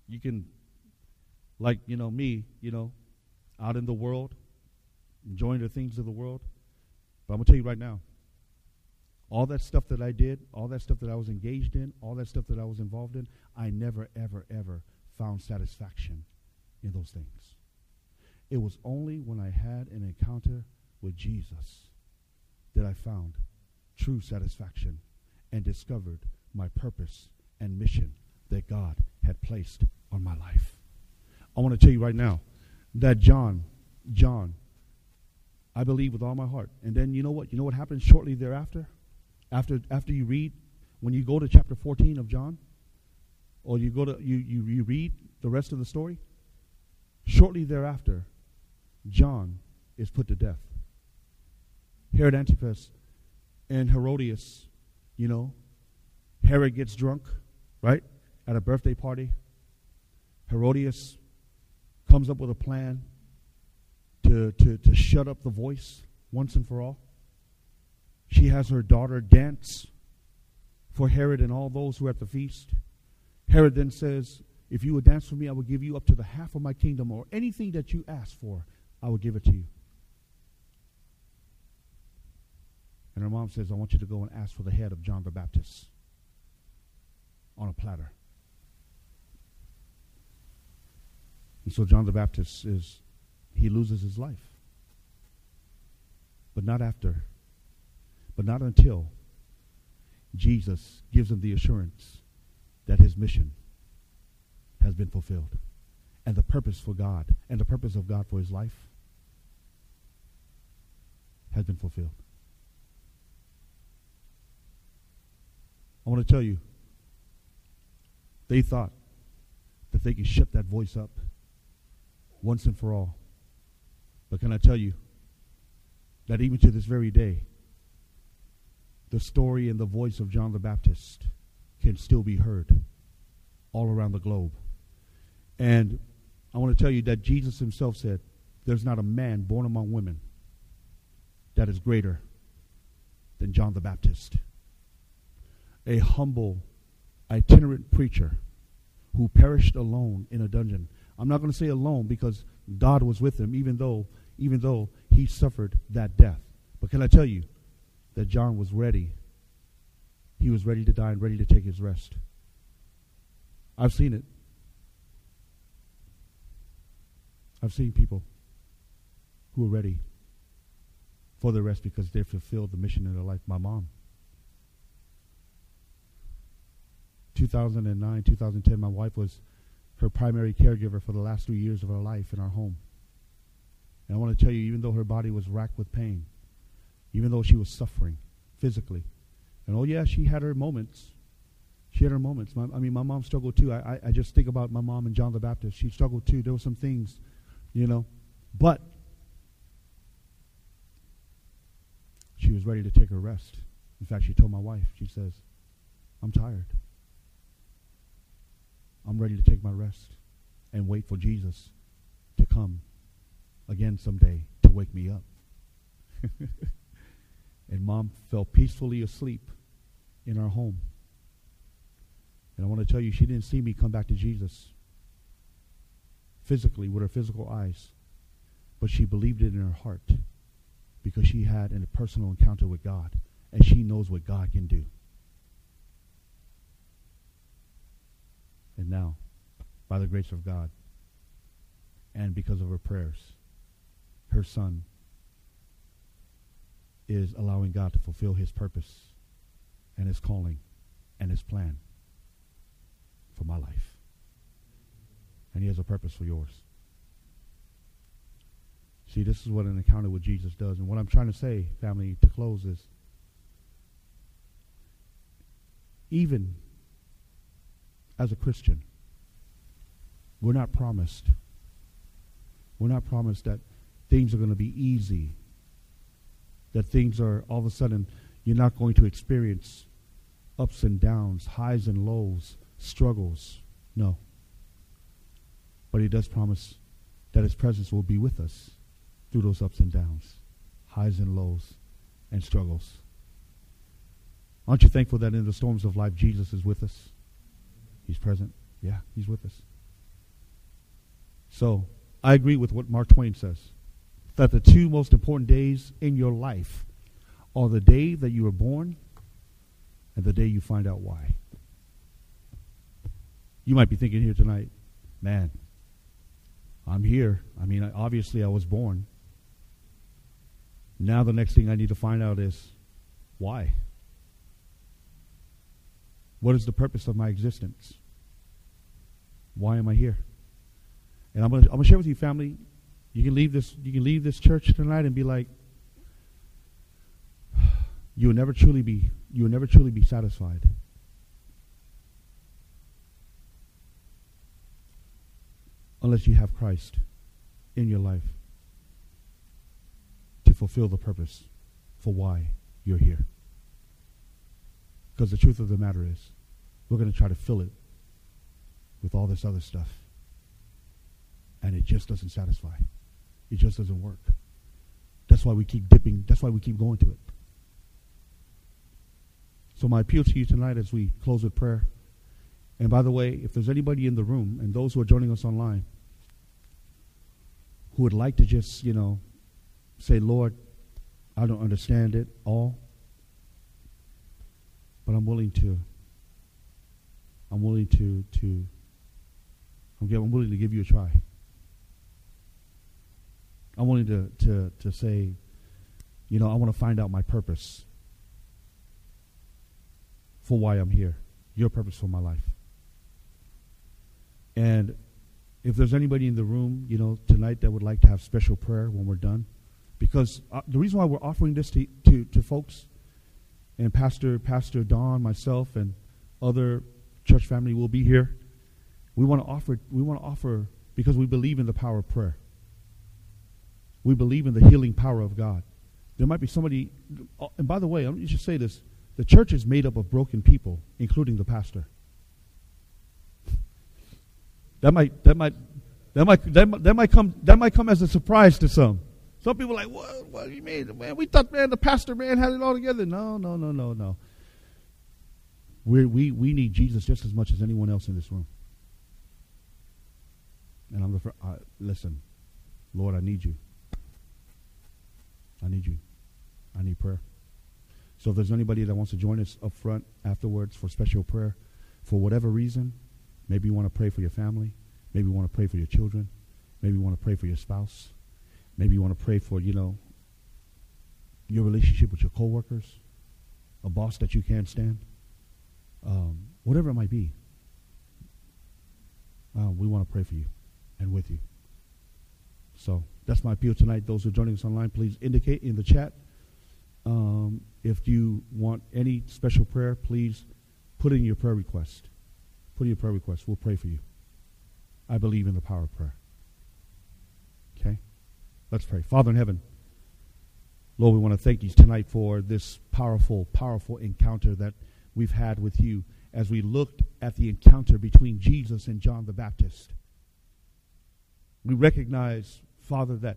You can, like, you know, me, you know, out in the world, enjoying the things of the world. But I'm going to tell you right now, all that stuff that I did, all that stuff that I was engaged in, all that stuff that I was involved in, I never, ever, ever found satisfaction in those things. It was only when I had an encounter with Jesus that I found true satisfaction and discovered my purpose and mission that God had placed on my life. I want to tell you right now, that John, John, I believe with all my heart. And then you know what? You know what happened shortly thereafter? After after you read, when you go to chapter 14 of John, or you go to you, you, you read the rest of the story, shortly thereafter, John is put to death. Herod Antipas and Herodias, you know, Herod gets drunk, right, at a birthday party. Herodias comes up with a plan to, to, to shut up the voice once and for all. She has her daughter dance for Herod and all those who are at the feast. Herod then says, If you will dance for me, I will give you up to the half of my kingdom, or anything that you ask for, I will give it to you. And her mom says, I want you to go and ask for the head of John the Baptist on a platter. And so John the Baptist is, he loses his life. But not after, but not until Jesus gives him the assurance that his mission has been fulfilled and the purpose for God and the purpose of God for his life has been fulfilled. I want to tell you, they thought that they could shut that voice up once and for all. But can I tell you that even to this very day, the story and the voice of John the Baptist can still be heard all around the globe. And I want to tell you that Jesus himself said, There's not a man born among women that is greater than John the Baptist. A humble, itinerant preacher who perished alone in a dungeon. I'm not going to say alone because God was with him, even though, even though he suffered that death. But can I tell you that John was ready? He was ready to die and ready to take his rest. I've seen it. I've seen people who are ready for the rest because they fulfilled the mission in their life. My mom. 2009, 2010, my wife was her primary caregiver for the last three years of her life in our home. And I want to tell you, even though her body was racked with pain, even though she was suffering physically, and oh yeah, she had her moments. She had her moments. My, I mean, my mom struggled too. I, I, I just think about my mom and John the Baptist. She struggled too. There were some things, you know, but she was ready to take her rest. In fact, she told my wife, she says, I'm tired. I'm ready to take my rest and wait for Jesus to come again someday to wake me up. and mom fell peacefully asleep in our home. And I want to tell you, she didn't see me come back to Jesus physically with her physical eyes, but she believed it in her heart because she had a personal encounter with God and she knows what God can do. And now, by the grace of God and because of her prayers, her son is allowing God to fulfill his purpose and his calling and his plan for my life. And he has a purpose for yours. See, this is what an encounter with Jesus does. And what I'm trying to say, family, to close is even as a Christian, we're not promised. We're not promised that things are going to be easy, that things are all of a sudden, you're not going to experience ups and downs, highs and lows, struggles. No. But he does promise that his presence will be with us through those ups and downs, highs and lows, and struggles. Aren't you thankful that in the storms of life, Jesus is with us? He's present. Yeah, he's with us. So, I agree with what Mark Twain says that the two most important days in your life are the day that you were born and the day you find out why. You might be thinking here tonight, man, I'm here. I mean, obviously I was born. Now the next thing I need to find out is why? What is the purpose of my existence? Why am I here? And I'm I'm gonna share with you, family. You can leave this you can leave this church tonight and be like, you will never truly be you will never truly be satisfied. Unless you have Christ in your life to fulfill the purpose for why you're here. Because the truth of the matter is, we're going to try to fill it with all this other stuff. And it just doesn't satisfy. It just doesn't work. That's why we keep dipping. That's why we keep going to it. So, my appeal to you tonight as we close with prayer. And by the way, if there's anybody in the room and those who are joining us online who would like to just, you know, say, Lord, I don't understand it all, but I'm willing to, I'm willing to, to, I'm willing to give you a try. I'm willing to, to, to say, you know, I want to find out my purpose for why I'm here, your purpose for my life. And if there's anybody in the room, you know, tonight that would like to have special prayer when we're done, because uh, the reason why we're offering this to, to, to folks, and Pastor Pastor Don, myself, and other church family will be here. We want to offer. We want to offer because we believe in the power of prayer. We believe in the healing power of God. There might be somebody, and by the way, let me just say this: the church is made up of broken people, including the pastor. That might that might that might that might, that might come that might come as a surprise to some. Some people are like, what, what do you mean? Man, we thought, man, the pastor, man, had it all together. No, no, no, no, no. we we, we need Jesus just as much as anyone else in this room. And I'm the uh, listen, Lord, I need you. I need you. I need prayer. So if there's anybody that wants to join us up front afterwards for special prayer, for whatever reason, maybe you want to pray for your family, maybe you want to pray for your children, maybe you want to pray for your spouse, maybe you want to pray for, you know, your relationship with your coworkers, a boss that you can't stand, um, whatever it might be. Uh, we want to pray for you and with you. So that's my appeal tonight. Those who are joining us online, please indicate in the chat um, if you want any special prayer, please put in your prayer request. Put in your prayer request. We'll pray for you. I believe in the power of prayer. Okay? Let's pray. Father in heaven, Lord, we want to thank you tonight for this powerful, powerful encounter that we've had with you as we looked at the encounter between Jesus and John the Baptist. We recognize, Father, that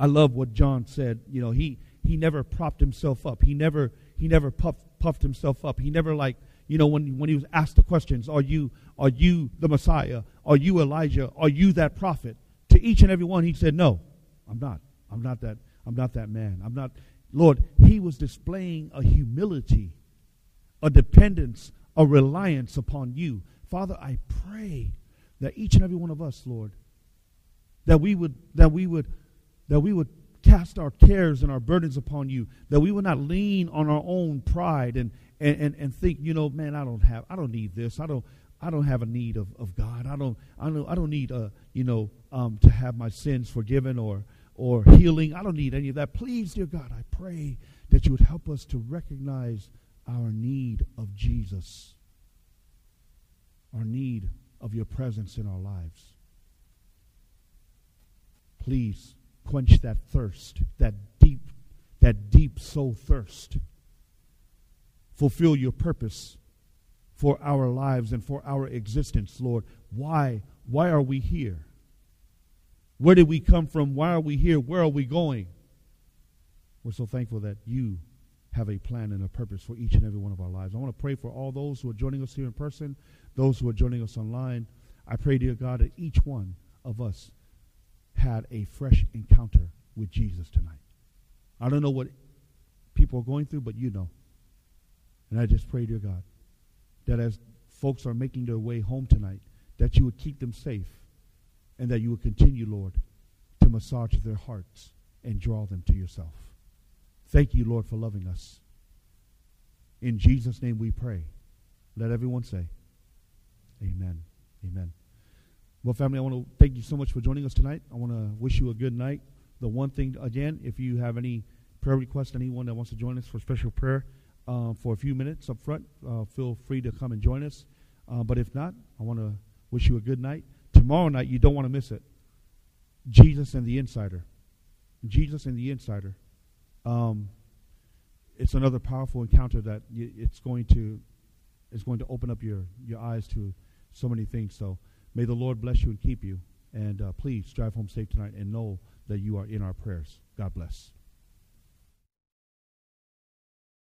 I love what John said. You know, he he never propped himself up. He never he never puffed puffed himself up. He never like you know when when he was asked the questions, are you are you the Messiah? Are you Elijah? Are you that prophet? To each and every one, he said, No, I'm not. I'm not that. I'm not that man. I'm not. Lord, he was displaying a humility, a dependence, a reliance upon you. Father, I pray that each and every one of us, Lord, that we would that we would that we would cast our cares and our burdens upon you, that we would not lean on our own pride and, and, and, and think, you know, man, I don't have, I don't need this. I don't, I don't have a need of, of God. I don't, I don't, I don't need, uh, you know, um, to have my sins forgiven or, or healing. I don't need any of that. Please, dear God, I pray that you would help us to recognize our need of Jesus, our need of your presence in our lives. Please quench that thirst, that deep, that deep soul thirst. Fulfill your purpose for our lives and for our existence, Lord. Why? Why are we here? Where did we come from? Why are we here? Where are we going? We're so thankful that you have a plan and a purpose for each and every one of our lives. I want to pray for all those who are joining us here in person, those who are joining us online. I pray, dear God, that each one of us had a fresh encounter with Jesus tonight. I don't know what people are going through, but you know. And I just pray, dear God, that as folks are making their way home tonight, that you would keep them safe and that you would continue, Lord, to massage their hearts and draw them to yourself. Thank you, Lord, for loving us. In Jesus' name we pray. Let everyone say, Amen. Amen. Well, family, I want to thank you so much for joining us tonight. I want to wish you a good night. The one thing, again, if you have any prayer requests, anyone that wants to join us for special prayer uh, for a few minutes up front, uh, feel free to come and join us. Uh, but if not, I want to wish you a good night. Tomorrow night, you don't want to miss it. Jesus and the Insider. Jesus and the Insider. Um, it's another powerful encounter that y- it's going to it's going to open up your, your eyes to so many things. So may the Lord bless you and keep you. And uh, please drive home safe tonight and know that you are in our prayers. God bless.